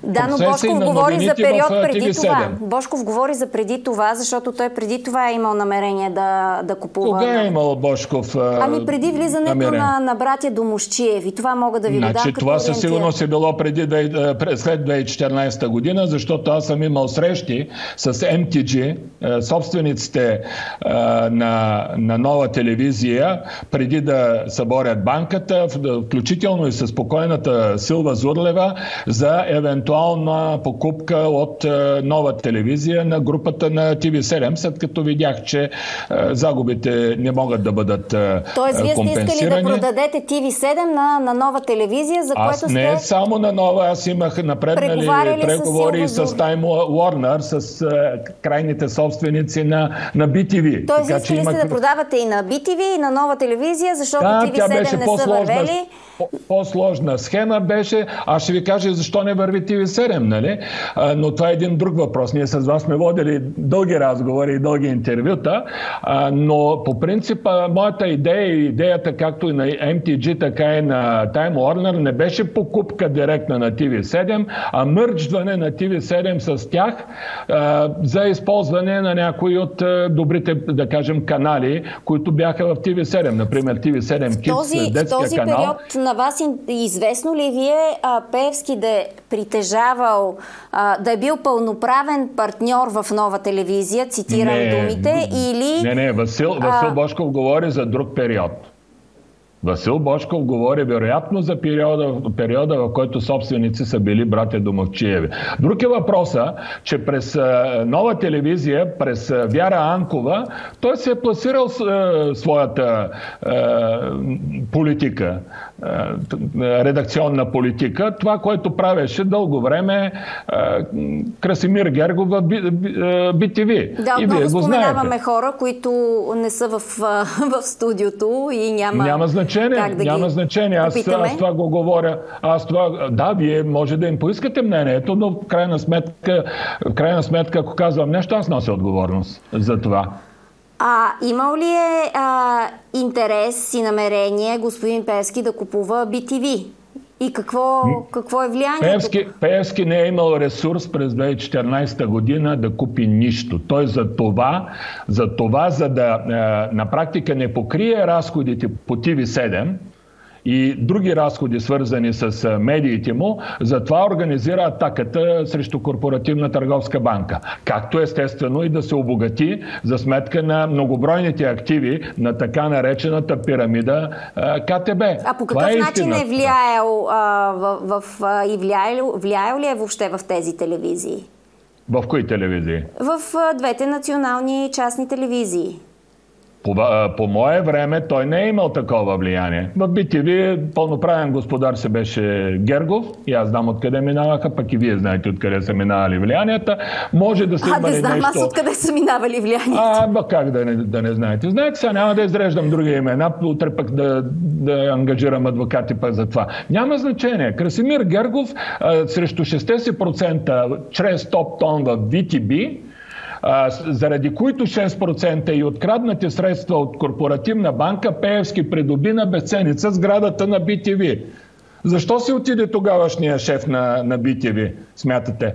Да, но Бошков говори за период преди това. Бошков говори за преди това, защото той преди това е имал намерение да, да купува.
Кога е имал Бошков? Е,
ами преди влизането на, на братя Домощиеви. Това мога да ви значи, го дам
Това със сигурност е било преди, е, след 2014 2015 година, защото аз съм имал срещи с MTG, е, собствениците е, на, на нова телевизия, преди да съборят банката, включително и с спокойната Силва Зурлева, за евентуална покупка от е, нова телевизия на групата на TV7, след като видях, че загубите не могат да бъдат
Тоест, вие сте искали да продадете TV7 на, на нова телевизия, за
което
сте...
не само на нова, аз имах напреднали преговори с, с Time Warner, с uh, крайните собственици на, на BTV.
Тоест, искали сте да продавате и на BTV, и на нова телевизия, защото да, TV7 не са вървели
по-сложна схема беше, аз ще ви кажа защо не върви TV7, нали? А, но това е един друг въпрос. Ние с вас сме водили дълги разговори и дълги интервюта, а, но по принцип моята идея и идеята както и на MTG, така и на Time Warner не беше покупка директна на TV7, а мърджване на TV7 с тях а, за използване на някои от добрите, да кажем, канали, които бяха в TV7. Например, TV7 Kids,
този, детския този канал. Период на вас известно ли ви е а, Певски да е притежавал, а, да е бил пълноправен партньор в нова телевизия, цитирам не, думите, или...
Не, не, Васил, Васил а... Бошков говори за друг период. Васил Бошков говори вероятно за периода, периода, в който собственици са били братя Домовчиеви. Друг е въпроса, че през нова телевизия, през Вяра Анкова, той се е пласирал своята политика. Е, редакционна политика. Това, което правеше дълго време е, Красимир Гергов в BTV.
Да, отново споменаваме хора, които не са в, (laughs) в студиото и няма...
Няма значение значение.
как да
няма
ги
значение. Аз,
попитаме.
аз това го говоря. Аз това, да, вие може да им поискате мнението, но в крайна сметка, в крайна сметка ако казвам нещо, аз нося отговорност за това.
А имал ли е а, интерес и намерение господин Пески да купува BTV? И какво, какво е влиянието?
Пеевски, Пеевски не е имал ресурс през 2014 година да купи нищо. Той за това, за, това, за да е, на практика не покрие разходите по TV7, и други разходи, свързани с е, медиите му, затова организира атаката срещу Корпоративна търговска банка. Както естествено и да се обогати за сметка на многобройните активи на така наречената пирамида е, КТБ.
А по
Това
какъв
е
начин е влияел а, в, в, и влияел, влияел ли е въобще в тези телевизии?
В кои телевизии?
В а, двете национални частни телевизии.
По, по мое време той не е имал такова влияние. В BTV пълноправен господар се беше Гергов и аз знам откъде минаваха, пък и вие знаете откъде са минавали влиянията. Може да се
А, не знам аз откъде са минавали влияния.
А, ба как да не, да не знаете? Знаете, сега няма да изреждам други имена, утре пък да, да ангажирам адвокати пък за това. Няма значение. Красимир Гергов а, срещу 60% чрез топ тон в BTB заради които 6% и откраднати средства от корпоративна банка, Пеевски придоби на безценица сградата на BTV. Защо се отиде тогавашния шеф на, на BTV, смятате?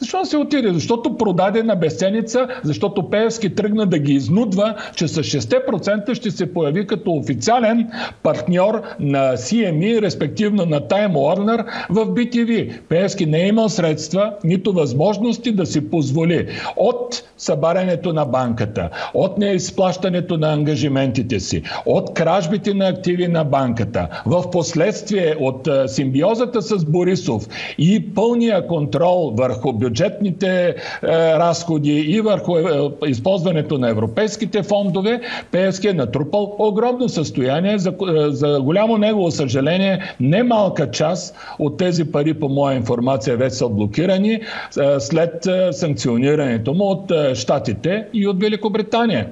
Защо се отиде? Защото продаде на безценица, защото Пеевски тръгна да ги изнудва, че с 6% ще се появи като официален партньор на CME, респективно на Time Warner в BTV. Пеевски не е имал средства, нито възможности да си позволи от събарянето на банката, от неизплащането на ангажиментите си, от кражбите на активи на банката, в последствие от симбиозата с Борисов и пълния контрол върху бюджетните е, разходи и върху е, използването на европейските фондове, Пеевски е натрупал огромно състояние. За, е, за голямо негово съжаление, немалка част от тези пари, по моя информация, вече са блокирани след санкционирането му от Штатите и от Великобритания.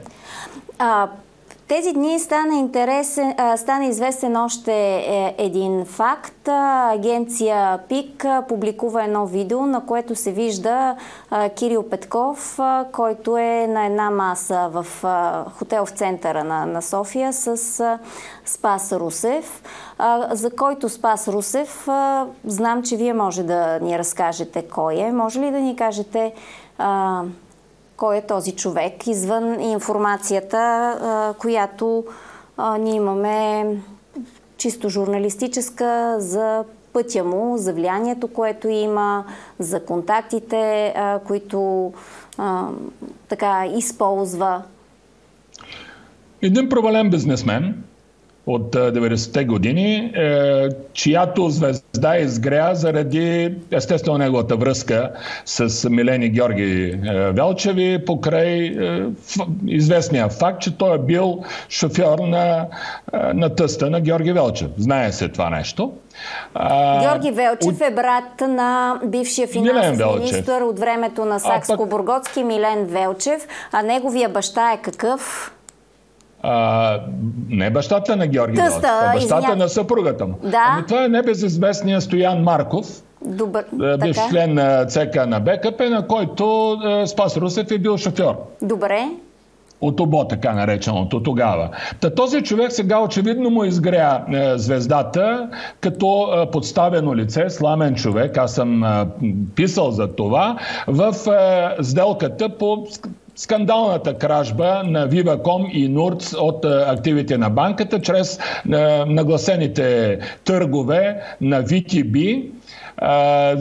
Тези дни стана, интересен, стана известен още е, един факт. Агенция ПИК публикува едно видео, на което се вижда Кирил Петков, който е на една маса в хотел в центъра на, на София с Спас Русев, за който Спас Русев знам, че вие може да ни разкажете кой е. Може ли да ни кажете кой е този човек, извън информацията, която ние имаме чисто журналистическа за пътя му, за влиянието, което има, за контактите, които така използва.
Един провален бизнесмен от а, 90-те години, е, чиято звезда изгря заради естествено неговата връзка с Милени Георги е, Велчеви покрай е, ф- известния факт, че той е бил шофьор на, е, на тъста на Георги Велчев. Знае се това нещо. А,
Георги Велчев е брат на бившия финансов министр от времето на Сакско-Бургоцки Милен Велчев, а неговия баща е какъв?
А, не бащата на Георги
Тъста,
Велчев, а бащата
извиня-
на съпругата му.
Да.
Ами това е небезизвестният Стоян Марков,
Добър,
Е, бивш
така?
член на ЦК на БКП, на който е, Спас Русев е бил шофьор.
Добре.
От ОБО, така нареченото тогава. Та този човек сега очевидно му изгря е, звездата като е, подставено лице, сламен човек. Аз съм е, писал за това в е, сделката по скандалната кражба на Viva.com и Нурц от е, активите на банката чрез е, нагласените търгове на VTB а,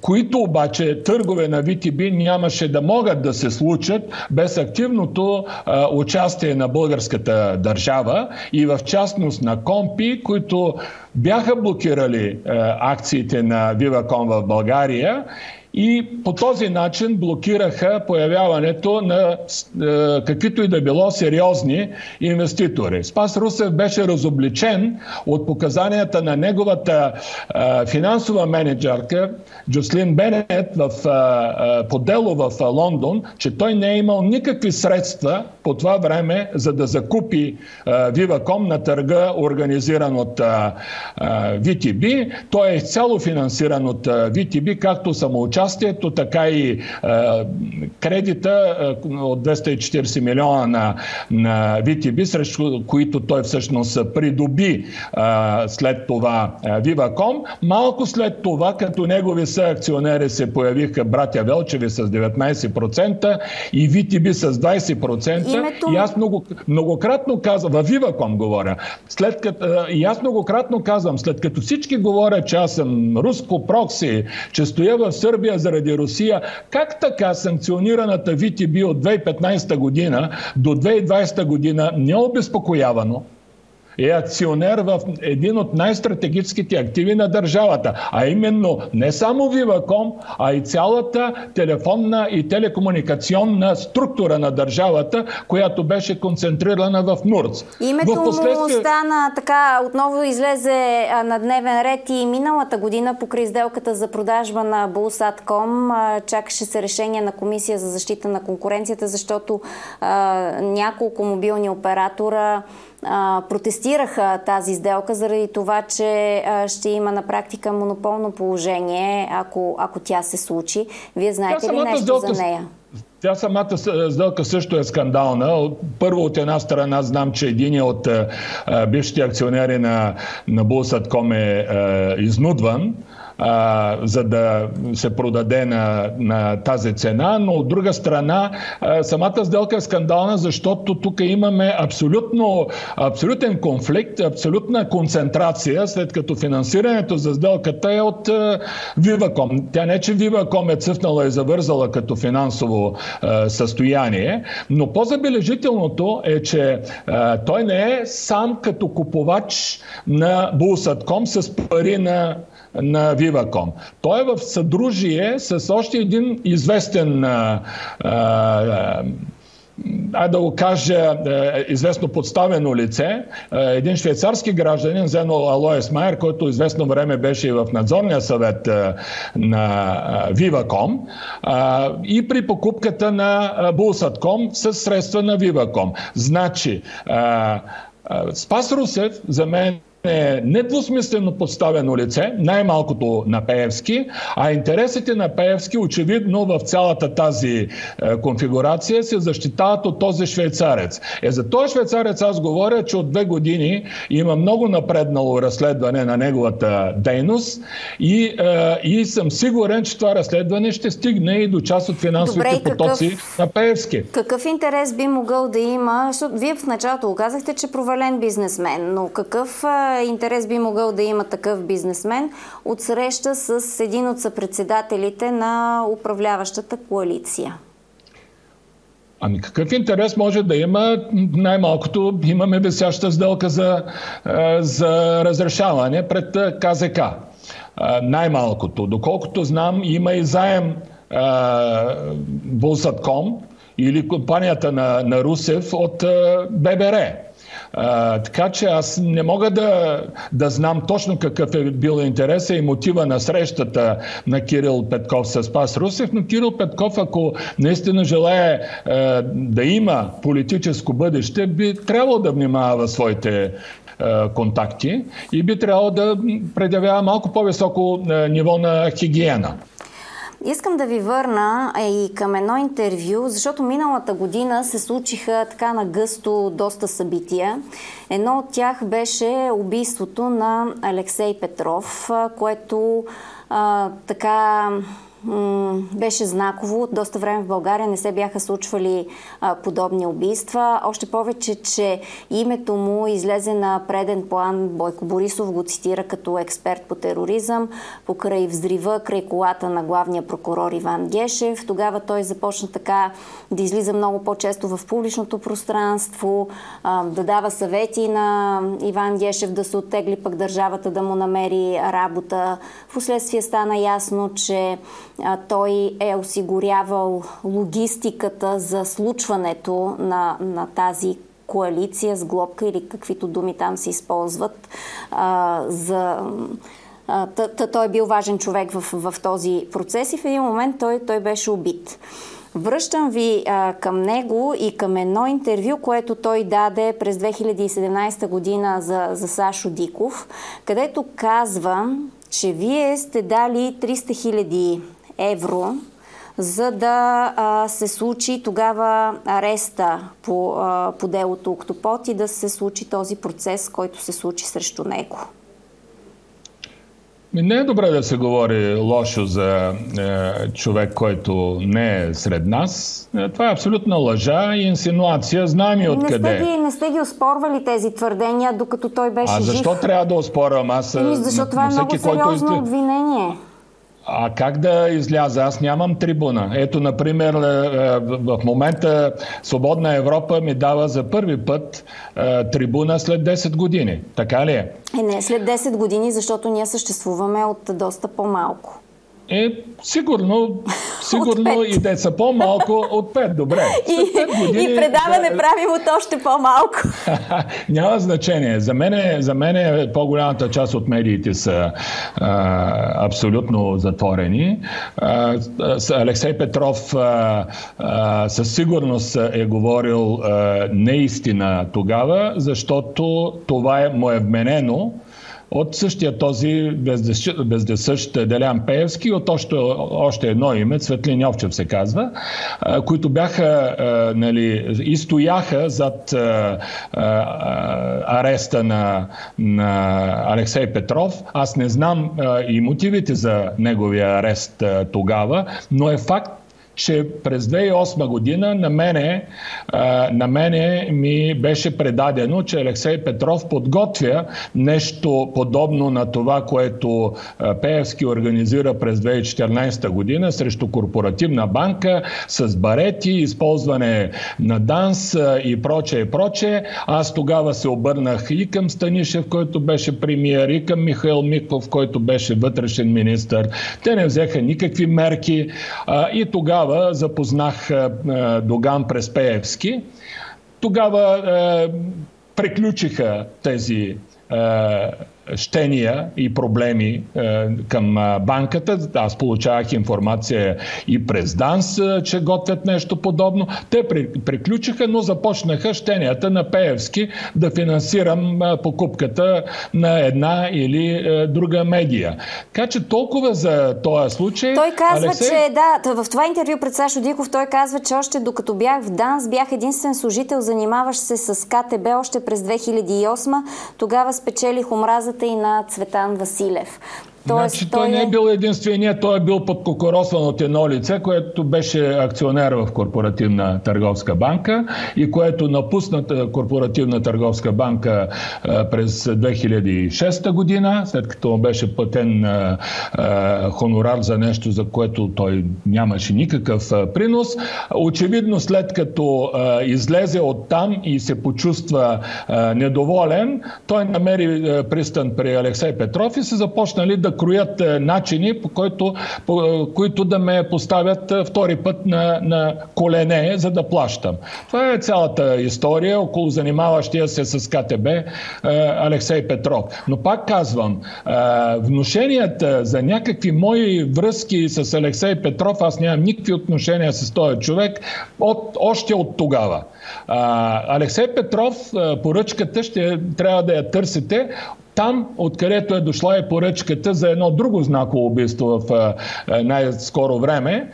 които обаче търгове на VTB нямаше да могат да се случат без активното а, участие на българската държава и в частност на Компи, които бяха блокирали а, акциите на Viva.com в България и по този начин блокираха появяването на е, каквито и да било сериозни инвеститори. Спас Русев беше разобличен от показанията на неговата е, финансова менеджерка Джослин Бенет в, е, е, по дело в е, Лондон, че той не е имал никакви средства по това време, за да закупи Виваком на търга, организиран от VTB. Той е изцяло финансиран от VTB, както самоучастието, така и кредита от 240 милиона на, на VTB, срещу които той всъщност придоби след това Виваком. Малко след това, като негови съакционери се появиха братя Велчеви с 19% и VTB с 20%. Името... И аз много, многократно казвам, във Виваком говоря, след като, и аз многократно казвам, след като всички говорят, че аз съм руско прокси, че стоя в Сърбия заради Русия, как така санкционираната VTB от 2015 година до 2020 година необезпокоявано е акционер в един от най-стратегическите активи на държавата, а именно не само Виваком, а и цялата телефонна и телекомуникационна структура на държавата, която беше концентрирана в НУРЦ.
Името в последствие... му стана така, отново излезе на дневен ред и миналата година покрай сделката за продажба на Булсатком чакаше се решение на Комисия за защита на конкуренцията, защото а, няколко мобилни оператора а, протестираха тази сделка заради това, че а, ще има на практика монополно положение, ако, ако тя се случи. Вие знаете ли нещо сделка... за нея?
Тя самата сделка също е скандална. Първо от една страна знам, че един от бившите акционери на, на Булсатком е, е изнудван а, за да се продаде на, на тази цена, но от друга страна а, самата сделка е скандална, защото тук имаме абсолютно, абсолютен конфликт, абсолютна концентрация, след като финансирането за сделката е от а, Виваком. Тя не, че Виваком е цъфнала и завързала като финансово а, състояние, но по-забележителното е, че а, той не е сам като купувач на Булсатком с пари на на Viva.com. Той е в съдружие с още един известен а, а, ай да го кажа, известно подставено лице, един швейцарски гражданин, Зено Алоес Майер, който известно време беше и в надзорния съвет на Viva.com и при покупката на Булсатком с средства на Viva.com. Значи, Спас Русев за мен е недвусмислено подставено лице, най-малкото на Пеевски, а интересите на Пеевски очевидно в цялата тази е, конфигурация се защитават от този швейцарец. Е, за този швейцарец аз говоря, че от две години има много напреднало разследване на неговата дейност и, е, и съм сигурен, че това разследване ще стигне и до част от финансовите Добре, потоци какъв, на Пеевски.
Какъв интерес би могъл да има, вие в началото казахте, че провален бизнесмен, но какъв е, интерес би могъл да има такъв бизнесмен от среща с един от съпредседателите на управляващата коалиция?
Ами какъв интерес може да има? Най-малкото имаме висяща сделка за, за разрешаване пред КЗК. Най-малкото. Доколкото знам, има и заем Булсатком или компанията на, на Русев от ББР. Така че аз не мога да, да знам точно какъв е бил интереса и мотива на срещата на Кирил Петков с Пас Русев, но Кирил Петков, ако наистина желая е, да има политическо бъдеще, би трябвало да внимава своите контакти и би трябвало да предявява малко по-високо ниво на хигиена.
Искам да ви върна и към едно интервю, защото миналата година се случиха така на гъсто доста събития. Едно от тях беше убийството на Алексей Петров, което а, така беше знаково. Доста време в България не се бяха случвали подобни убийства. Още повече, че името му излезе на преден план. Бойко Борисов го цитира като експерт по тероризъм, покрай взрива, край колата на главния прокурор Иван Гешев. Тогава той започна така да излиза много по-често в публичното пространство, да дава съвети на Иван Гешев да се оттегли пък държавата да му намери работа. Впоследствие стана ясно, че той е осигурявал логистиката за случването на, на тази коалиция с глобка или каквито думи там се използват а, за... той е бил важен човек в, в този процес и в един момент той, той беше убит. Връщам ви а, към него и към едно интервю, което той даде през 2017 година за, за Сашо Диков, където казва, че вие сте дали 300 000 евро за да а, се случи тогава ареста по, а, по делото Октопот и да се случи този процес, който се случи срещу него.
Не е добре да се говори лошо за е, човек, който не е сред нас. Е, това е абсолютна лъжа и инсинуация. Знаем и откъде.
Не сте, ги, не сте ги оспорвали тези твърдения, докато той беше
жив. А защо трябва да оспорвам? Аз,
Еми, защото това е много сериозно който... обвинение.
А как да изляза? Аз нямам трибуна. Ето, например, е, е, в момента Свободна Европа ми дава за първи път е, трибуна след 10 години. Така ли е?
Е, не, след 10 години, защото ние съществуваме от доста по-малко.
Е, сигурно, сигурно и да са по-малко от 5, добре.
И, 5 години, и предаване да... правим от още по-малко. (laughs)
Няма значение. За мен, за мен по-голямата част от медиите са а, абсолютно затворени. А, Алексей Петров а, а, със сигурност е говорил а, неистина тогава, защото това е му е вменено от същия този бездесъщ Делян Пеевски, от още, още едно име, Светлин Йовчев се казва, които бяха нали, и стояха зад ареста на, на Алексей Петров. Аз не знам и мотивите за неговия арест тогава, но е факт, че през 2008 година на мене, на мене ми беше предадено, че Алексей Петров подготвя нещо подобно на това, което Пеевски организира през 2014 година срещу корпоративна банка с барети, използване на данс и прочее, и прочее. Аз тогава се обърнах и към Станишев, който беше премиер, и към Михаил Миков, който беше вътрешен министр. Те не взеха никакви мерки и тогава тогава запознах е, е, Доган през Пеевски. Тогава е, приключиха тези щения и проблеми е, към банката. Аз получавах информация и през ДАНС, е, че готвят нещо подобно. Те при, приключиха, но започнаха щенията на Пеевски да финансирам е, покупката на една или е, друга медия. Така че толкова за този случай.
Той казва, Алексей... че да, в това интервю пред Сашо Диков той казва, че още докато бях в ДАНС, бях единствен служител, занимаващ се с КТБ още през 2008. Тогава спечелих омраза каузата и на Цветан Василев.
Тоест, значи, той, той не е бил единствения, той е бил подкокоросван от едно лице, което беше акционер в Корпоративна търговска банка и което напусна Корпоративна търговска банка през 2006 година, след като му беше платен хонорар за нещо, за което той нямаше никакъв принос. Очевидно, след като излезе от там и се почувства недоволен, той намери пристан при Алексей Петров и се започнали да кроят е, начини, по, който, по е, които да ме поставят е, втори път на, на колене, за да плащам. Това е цялата история около занимаващия се с КТБ Алексей Петров. Но пак казвам, вношенията за някакви мои връзки с Алексей Петров, аз нямам никакви отношения с този човек от, още от тогава. Алексей Петров, поръчката ще трябва да я търсите там, откъдето е дошла и поръчката за едно друго знаково убийство в най-скоро време,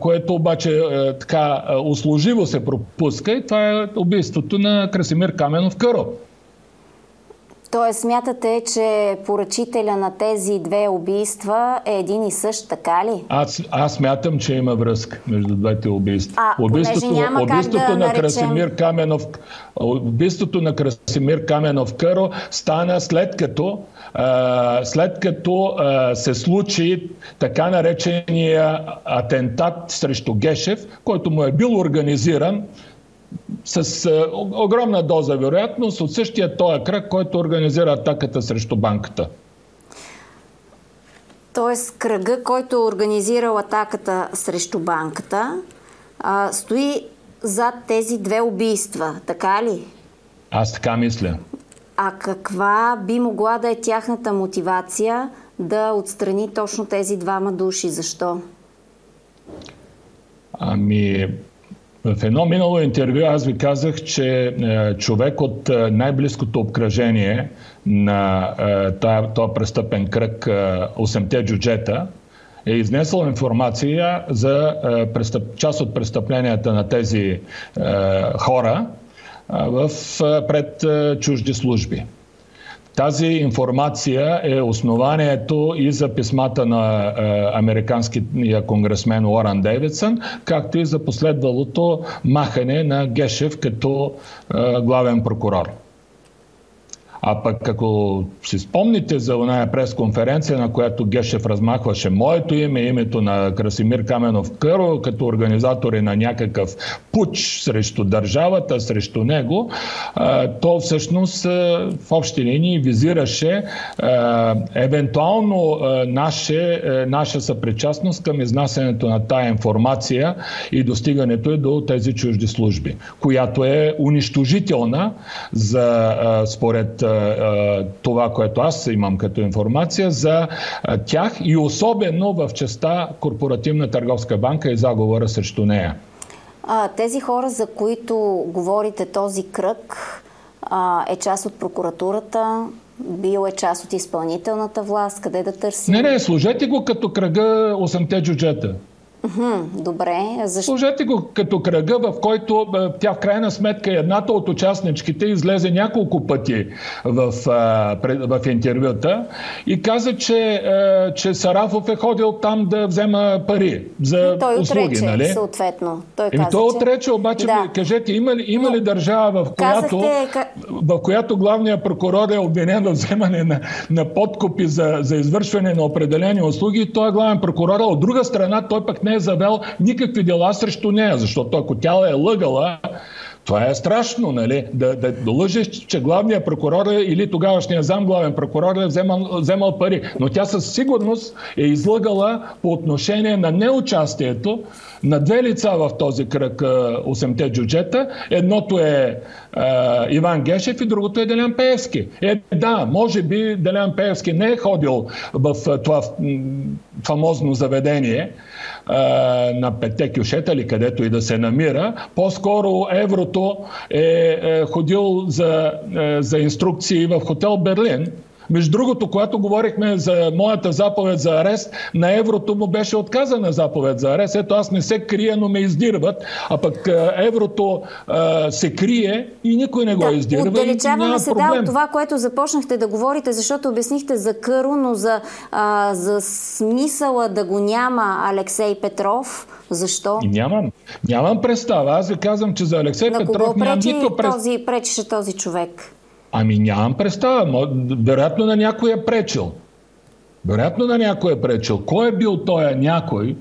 което обаче така услуживо се пропуска и това е убийството на Красимир Каменов Къро.
Тоест, смятате, че поръчителя на тези две убийства е един и същ, така ли?
Аз, аз смятам, че има връзка между двете убийства.
А, убийството,
няма убийството
да
на
наречем...
Красимир Каменов, убийството на Красимир Каменов Къро стана след като след като се случи така наречения атентат срещу Гешев, който му е бил организиран с а, огромна доза вероятност от същия този кръг, който организира атаката срещу банката.
Тоест кръга, който е организирал атаката срещу банката, а, стои зад тези две убийства, така ли?
Аз така мисля.
А каква би могла да е тяхната мотивация да отстрани точно тези двама души? Защо?
Ами, в едно минало интервю аз ви казах, че е, човек от е, най-близкото обкръжение на е, този престъпен кръг, е, 8-те джуджета, е изнесъл информация за част от престъпленията на тези хора в, пред чужди служби. Тази информация е основанието и за писмата на е, американския конгресмен Уорън Дейвидсън, както и за последвалото махане на Гешев като е, главен прокурор. А пък ако си спомните за оная пресконференция, на която Гешев размахваше моето име, името на Красимир Каменов Къро, като организатори на някакъв пуч срещу държавата, срещу него, то всъщност в общи линии визираше евентуално наше, наша съпричастност към изнасянето на тая информация и достигането е до тези чужди служби, която е унищожителна за според това, което аз имам като информация за тях и особено в частта Корпоративна търговска банка и заговора срещу нея.
А, тези хора, за които говорите този кръг, а, е част от прокуратурата, бил е част от изпълнителната власт, къде да търси?
Не, не, служете го като кръга 8-те джуджета.
Добре.
Защо? Служете го като кръга, в който тя в крайна сметка едната от участничките излезе няколко пъти в, в интервюта и каза, че, че Сарафов е ходил там да взема пари за
той
услуги.
Отрече,
нали?
съответно. Той,
Еми,
каза,
той отрече, обаче да. кажете, има ли, има ли държава, в която, казахте... в която главният прокурор е обвинен в вземане на, на подкупи за, за извършване на определени услуги и той е главен прокурор. От друга страна, той пък не не е завел никакви дела срещу нея, защото ако тя е лъгала, това е страшно, нали? Да, да, да лъжеш, че главният прокурор е, или тогавашният зам главен прокурор е вземал, вземал пари. Но тя със сигурност е излъгала по отношение на неучастието на две лица в този кръг 8-те джуджета. Едното е а, Иван Гешев и другото е Делян Пеевски. Е, да, може би Делян Пеевски не е ходил в това фамозно заведение, на петте кюшета или където и да се намира. По-скоро еврото е, е ходил за, е, за инструкции в хотел Берлин между другото, когато говорихме за моята заповед за арест, на еврото му беше отказана заповед за арест. Ето аз не се крия, но ме издирват, а пък еврото а, се крие и никой не го да, издирва.
Отдалечаваме се да, от това, което започнахте да говорите, защото обяснихте за Къро, но за, а, за смисъла да го няма Алексей Петров. Защо?
Нямам. Нямам представа. Аз ви казвам, че за Алексей
на
Петров
нямам никаква представа. Този, пречеше този човек?
Ами нямам представа. Вероятно на някой е пречил. Вероятно на някой е пречил. Кой е бил той някой?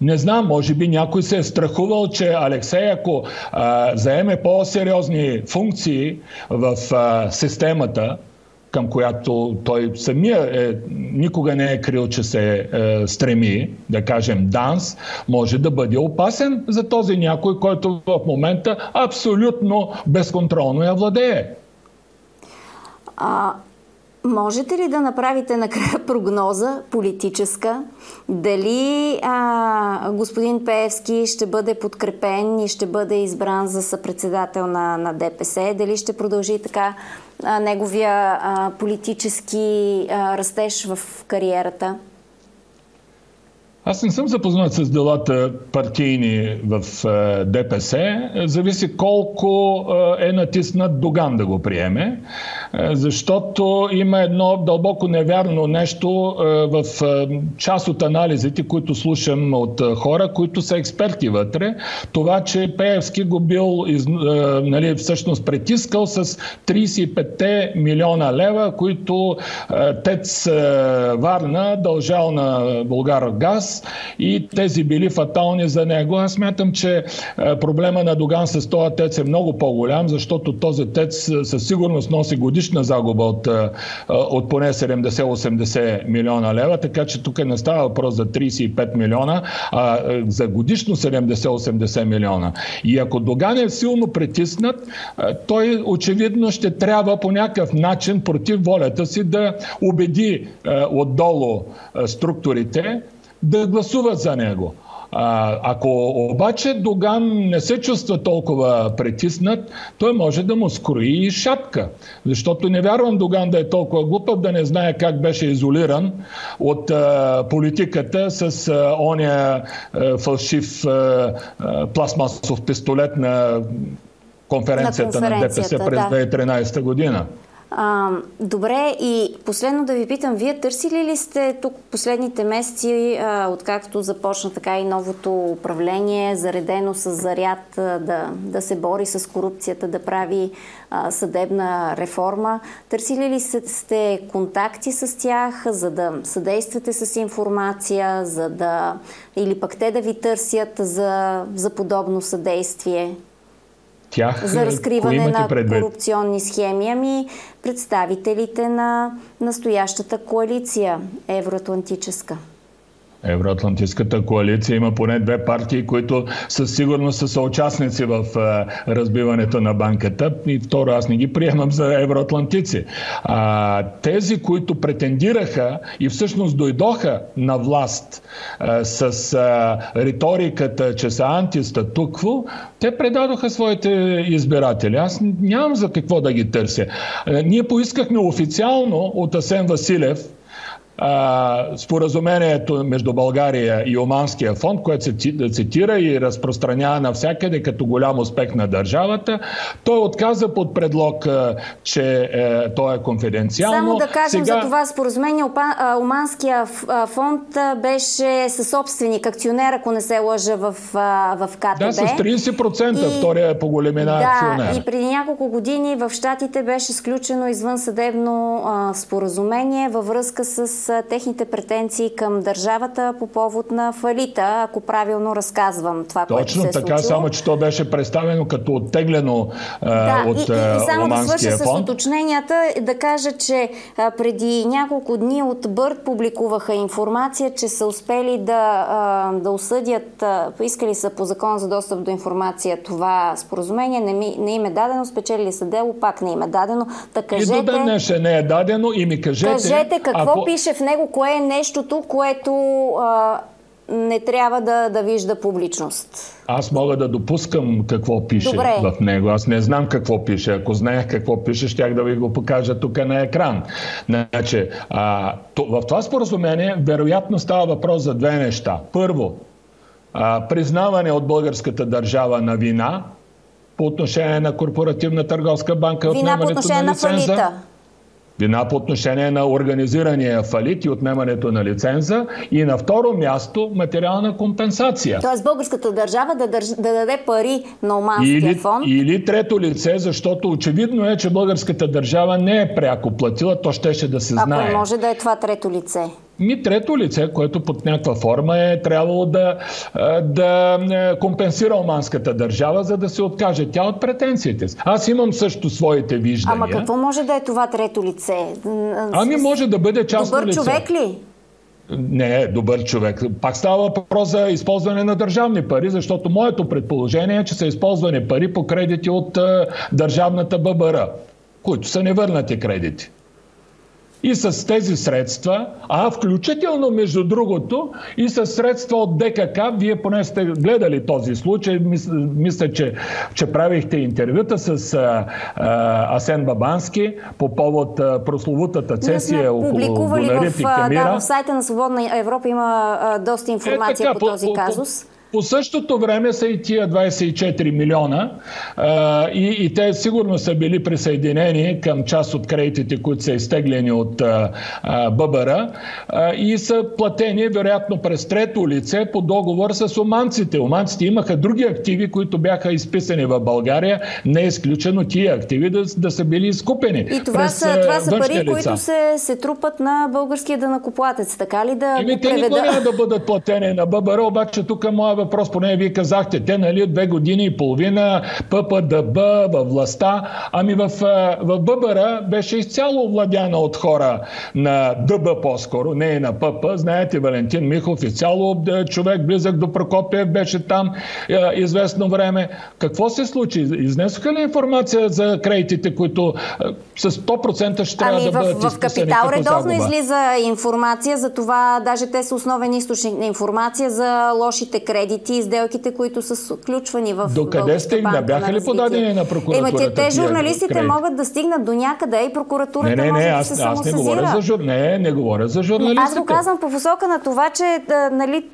Не знам, може би някой се е страхувал, че Алексей, ако а, заеме по-сериозни функции в а, системата, към която той самия е, никога не е крил, че се е, стреми, да кажем данс, може да бъде опасен за този някой, който в момента абсолютно безконтролно я владее.
А, можете ли да направите накрая (laughs) прогноза политическа? Дали а, господин Пеевски ще бъде подкрепен и ще бъде избран за съпредседател на, на ДПС? Дали ще продължи така а, неговия а, политически а, растеж в кариерата?
Аз не съм запознат с делата партийни в е, ДПС. Зависи колко е, е натиснат Доган да го приеме, е, защото има едно дълбоко невярно нещо в част от анализите, които слушам от хора, които са експерти вътре. Това, че Пеевски го бил нали, всъщност притискал с 35 милиона лева, които Тец Варна дължал на Българ газ и тези били фатални за него. Аз смятам, че е, проблема на Доган с този тец е много по-голям, защото този тец е, със сигурност носи годишна загуба от, е, от поне 70-80 милиона лева, така че тук не става въпрос за 35 милиона, а за годишно 70-80 милиона. И ако Доган е силно притиснат, той очевидно ще трябва по някакъв начин против волята си да убеди отдолу структурите, да гласуват за него. А, ако обаче Доган не се чувства толкова притиснат, той може да му скрои и шапка. Защото не вярвам Доган да е толкова глупав да не знае как беше изолиран от а, политиката с а, оня а, фалшив а, а, пластмасов пистолет на конференцията на, конференцията, на ДПС през да. 2013 година.
А, добре, и последно да ви питам, вие търсили ли сте тук последните месеци, а, откакто започна така и новото управление, заредено с заряд а, да, да се бори с корупцията, да прави а, съдебна реформа? Търсили ли сте контакти с тях, за да съдействате с информация, за да, или пък те да ви търсят за, за подобно съдействие?
Тях
за разкриване на предвид? корупционни схеми. Ами представителите на настоящата коалиция евроатлантическа.
Евроатлантическата коалиция има поне две партии, които със сигурност са съучастници в разбиването на банката. И второ, аз не ги приемам за евроатлантици. А, тези, които претендираха и всъщност дойдоха на власт а, с а, риториката, че са антистатукво, те предадоха своите избиратели. Аз нямам за какво да ги търся. А, ние поискахме официално от Асен Василев, споразумението между България и Оманския фонд, което се цитира и разпространява навсякъде като голям успех на държавата. Той отказа под предлог, че е, то е конфиденциално.
Само да кажем Сега... за това споразумение. Оманския фонд беше със собственик, акционер, ако не се лъжа в, в КТБ.
Да, с 30%, и... втория е по големина да, акционер.
и преди няколко години в Штатите беше сключено извън съдебно а, споразумение във връзка с техните претенции към държавата по повод на фалита, ако правилно разказвам това,
Точно
което се
е така, само че то беше представено като оттеглено да, от и, и, и само да свърша
фонд. с уточненията, да кажа, че преди няколко дни от Бърт публикуваха информация, че са успели да, да осъдят, а, искали са по закон за достъп до информация това споразумение, не, ми, не им е дадено, спечели са дело, пак не им е дадено.
Да кажете, и до ден не е дадено и ми кажете...
Кажете какво ако... пише в него кое е нещото, което а, не трябва да, да вижда публичност?
Аз мога да допускам какво пише Добре. в него. Аз не знам какво пише. Ако знаех какво пише, щях да ви го покажа тук на екран. Значи, а, то, в това споразумение вероятно става въпрос за две неща. Първо, а, признаване от българската държава на вина по отношение на Корпоративна търговска банка.
Вина по отношение на, на фалита.
Вина по отношение на организирания фалит и отнемането на лиценза. И на второ място материална компенсация.
Тоест българската държава да, държ... да даде пари на Оманския
или,
фонд.
Или трето лице, защото очевидно е, че българската държава не е пряко платила, то щеше да се знае.
Ако може да е това трето лице.
Ми трето лице, което под някаква форма е трябвало да, да компенсира оманската държава, за да се откаже тя от претенциите си. Аз имам също своите виждания.
Ама какво може да е това трето лице?
Ами може да бъде частно
Добър
лице.
човек ли?
не е добър човек. Пак става въпрос за използване на държавни пари, защото моето предположение е, че са използвани пари по кредити от държавната ББР, които са невърнати кредити. И с тези средства, а включително между другото и с средства от ДКК, вие поне сте гледали този случай, мисля, че, че правихте интервюта с а, а, Асен Бабански по повод а, прословутата цесия около Донарит и Кемира.
Да, в сайта на Свободна Европа има а, доста информация е, така, по този по, казус. По,
по същото време са и тия 24 милиона а, и, и те сигурно са били присъединени към част от кредитите, които са изтеглени от ББР и са платени вероятно през трето лице по договор с оманците. Оманците имаха други активи, които бяха изписани в България, не е изключено тия активи да, да са били изкупени.
И това
през,
са, това са пари, лица. които се, се трупат на българския дънакоплатец, така ли да
Еми, те никога няма да бъдат платени на ББР, обаче тук моя въпрос, поне вие казахте, те нали две години и половина ППДБ във властта, ами в, в Бъбъра беше изцяло овладяна от хора на ДБ по-скоро, не и на ПП. Знаете, Валентин Михов изцяло човек близък до Прокопиев беше там е, известно време. Какво се случи? Изнесоха ли информация за кредитите, които е, с 100% ще трябва
ами,
да бъдат
в, в Капитал редовно излиза информация за това, даже те са основен източник на информация за лошите кредити и сделките, които са сключвани в
До къде сте им? Бяха ли подадени на прокуратурата?
Ема, те, те журналистите кредит? могат да стигнат до някъде и прокуратурата не, не, не, може аз, да се аз
не говоря за жур... Не, не говоря за журналистите.
Аз го казвам по посока на това, че да, нали,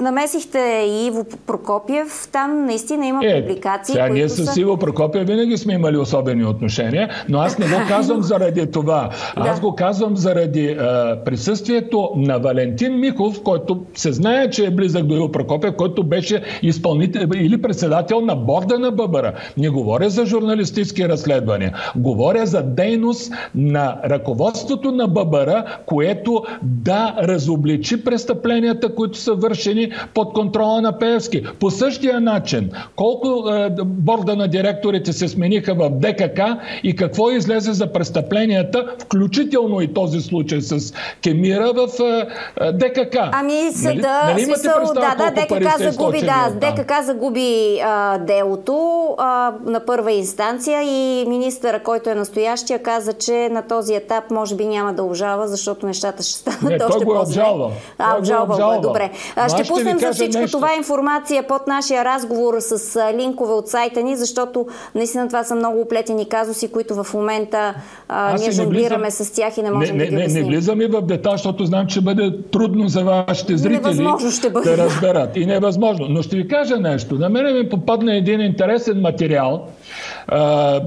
намесихте и Иво Прокопиев. Там наистина има е, публикации.
Сега ние с са... Иво Прокопиев винаги сме имали особени отношения, но аз не го (laughs) казвам заради това. Аз да. го казвам заради а, присъствието на Валентин Михов, който се знае, че е близък до Иво Прокопиев, който беше изпълнител или председател на борда на Бъбъра. Не говоря за журналистически разследвания. Говоря за дейност на ръководството на Бъбъра, което да разобличи престъпленията, които са вършени под контрола на Пеевски. По същия начин, колко е, борда на директорите се смениха в ДКК и какво излезе за престъпленията, включително и този случай с Кемира в е, е ДКК.
Ами съда, нали, нали смисъл, да, да, ДКК загуби, да, ДКК загуби а, делото а, на първа инстанция и министъра, който е настоящия, каза, че на този етап може би няма да обжава, защото нещата ще станат Не, още
той го е обжалва.
А, обжалва го, добре. А, ще пуснем за всичко нещо. това информация под нашия разговор с линкове от сайта ни, защото наистина това са много оплетени казуси, които в момента а, ние жонглираме с тях и не можем
не,
да ги
обясним. Не, не влизаме в детал, защото знам, че бъде трудно за вашите зрители
ще бъде.
да разберат. И невъзможно. Но ще ви кажа нещо. На мен ми попадна един интересен материал,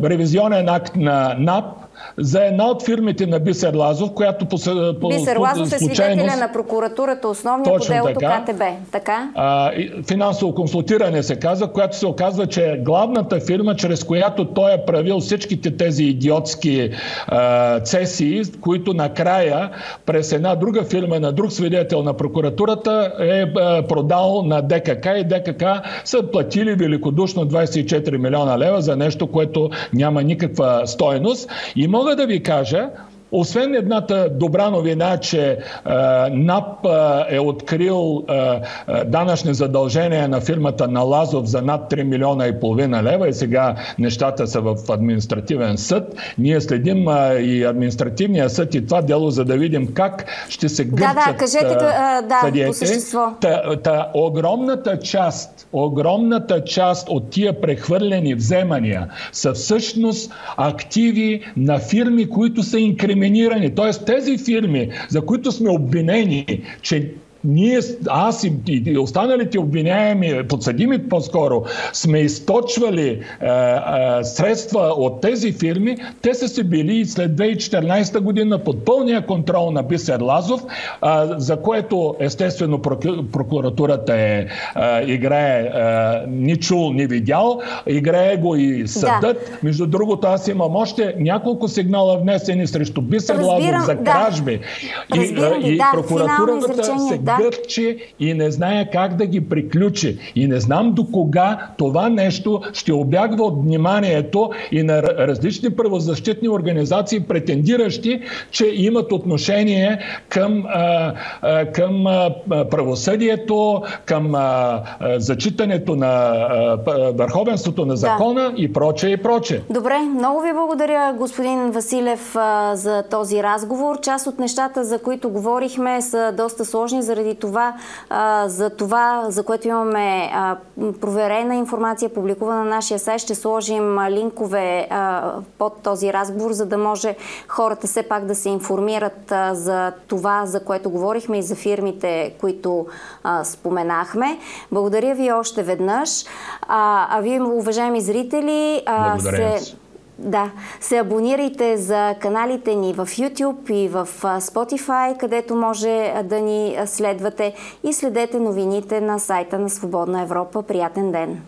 ревизионен акт на НАП, за една от фирмите на Бисер Лазов, която по,
по Бисер Лазов е свидетеля на прокуратурата, основния по делото така, КТБ. Така?
А, финансово консултиране се казва, която се оказва, че е главната фирма, чрез която той е правил всичките тези идиотски а, цесии, които накрая през една друга фирма на друг свидетел на прокуратурата е а, продал на ДКК и ДКК са платили великодушно 24 милиона лева за нещо, което няма никаква стойност. И мога да ви кажа, освен едната добра новина, че а, НАП а, е открил а, а, данъчни задължения на фирмата на Лазов за над 3 милиона и половина лева и сега нещата са в административен съд. Ние следим а, и административния съд и това дело, за да видим как ще се гърчат
да, да, кажете, а, да, съдиете. по същество.
Та, та, огромната част, огромната част от тия прехвърлени вземания са всъщност активи на фирми, които са инкриминирани инкриминирани. Тоест тези фирми, за които сме обвинени, че ние, аз и, и останалите обвиняеми, подсъдими по-скоро, сме източвали е, е, средства от тези фирми, те са си били след 2014 година под пълния контрол на Бисер Лазов, е, за което естествено прокуратурата е, е, играе е, ни чул, ни видял, играе го и съдът. Да. Между другото, аз имам още няколко сигнала внесени срещу Бисер Разбирам, Лазов за кражби.
Да. И, и да,
прокуратурата се да. гърчи и не знае как да ги приключи. И не знам до кога това нещо ще обягва от вниманието и на различни правозащитни организации, претендиращи, че имат отношение към, а, а, към а, правосъдието, към а, а, зачитането на а, върховенството на закона да. и прочее и прочее.
Добре, много ви благодаря, господин Василев, за този разговор. Част от нещата, за които говорихме, са доста сложни за заради това, а, за това, за което имаме а, проверена информация, публикувана на нашия сайт, ще сложим линкове а, под този разговор, за да може хората все пак да се информират а, за това, за което говорихме и за фирмите, които а, споменахме. Благодаря ви още веднъж. А, а вие, уважаеми зрители,
а, се...
Да, се абонирайте за каналите ни в YouTube и в Spotify, където може да ни следвате и следете новините на сайта на Свободна Европа. Приятен ден!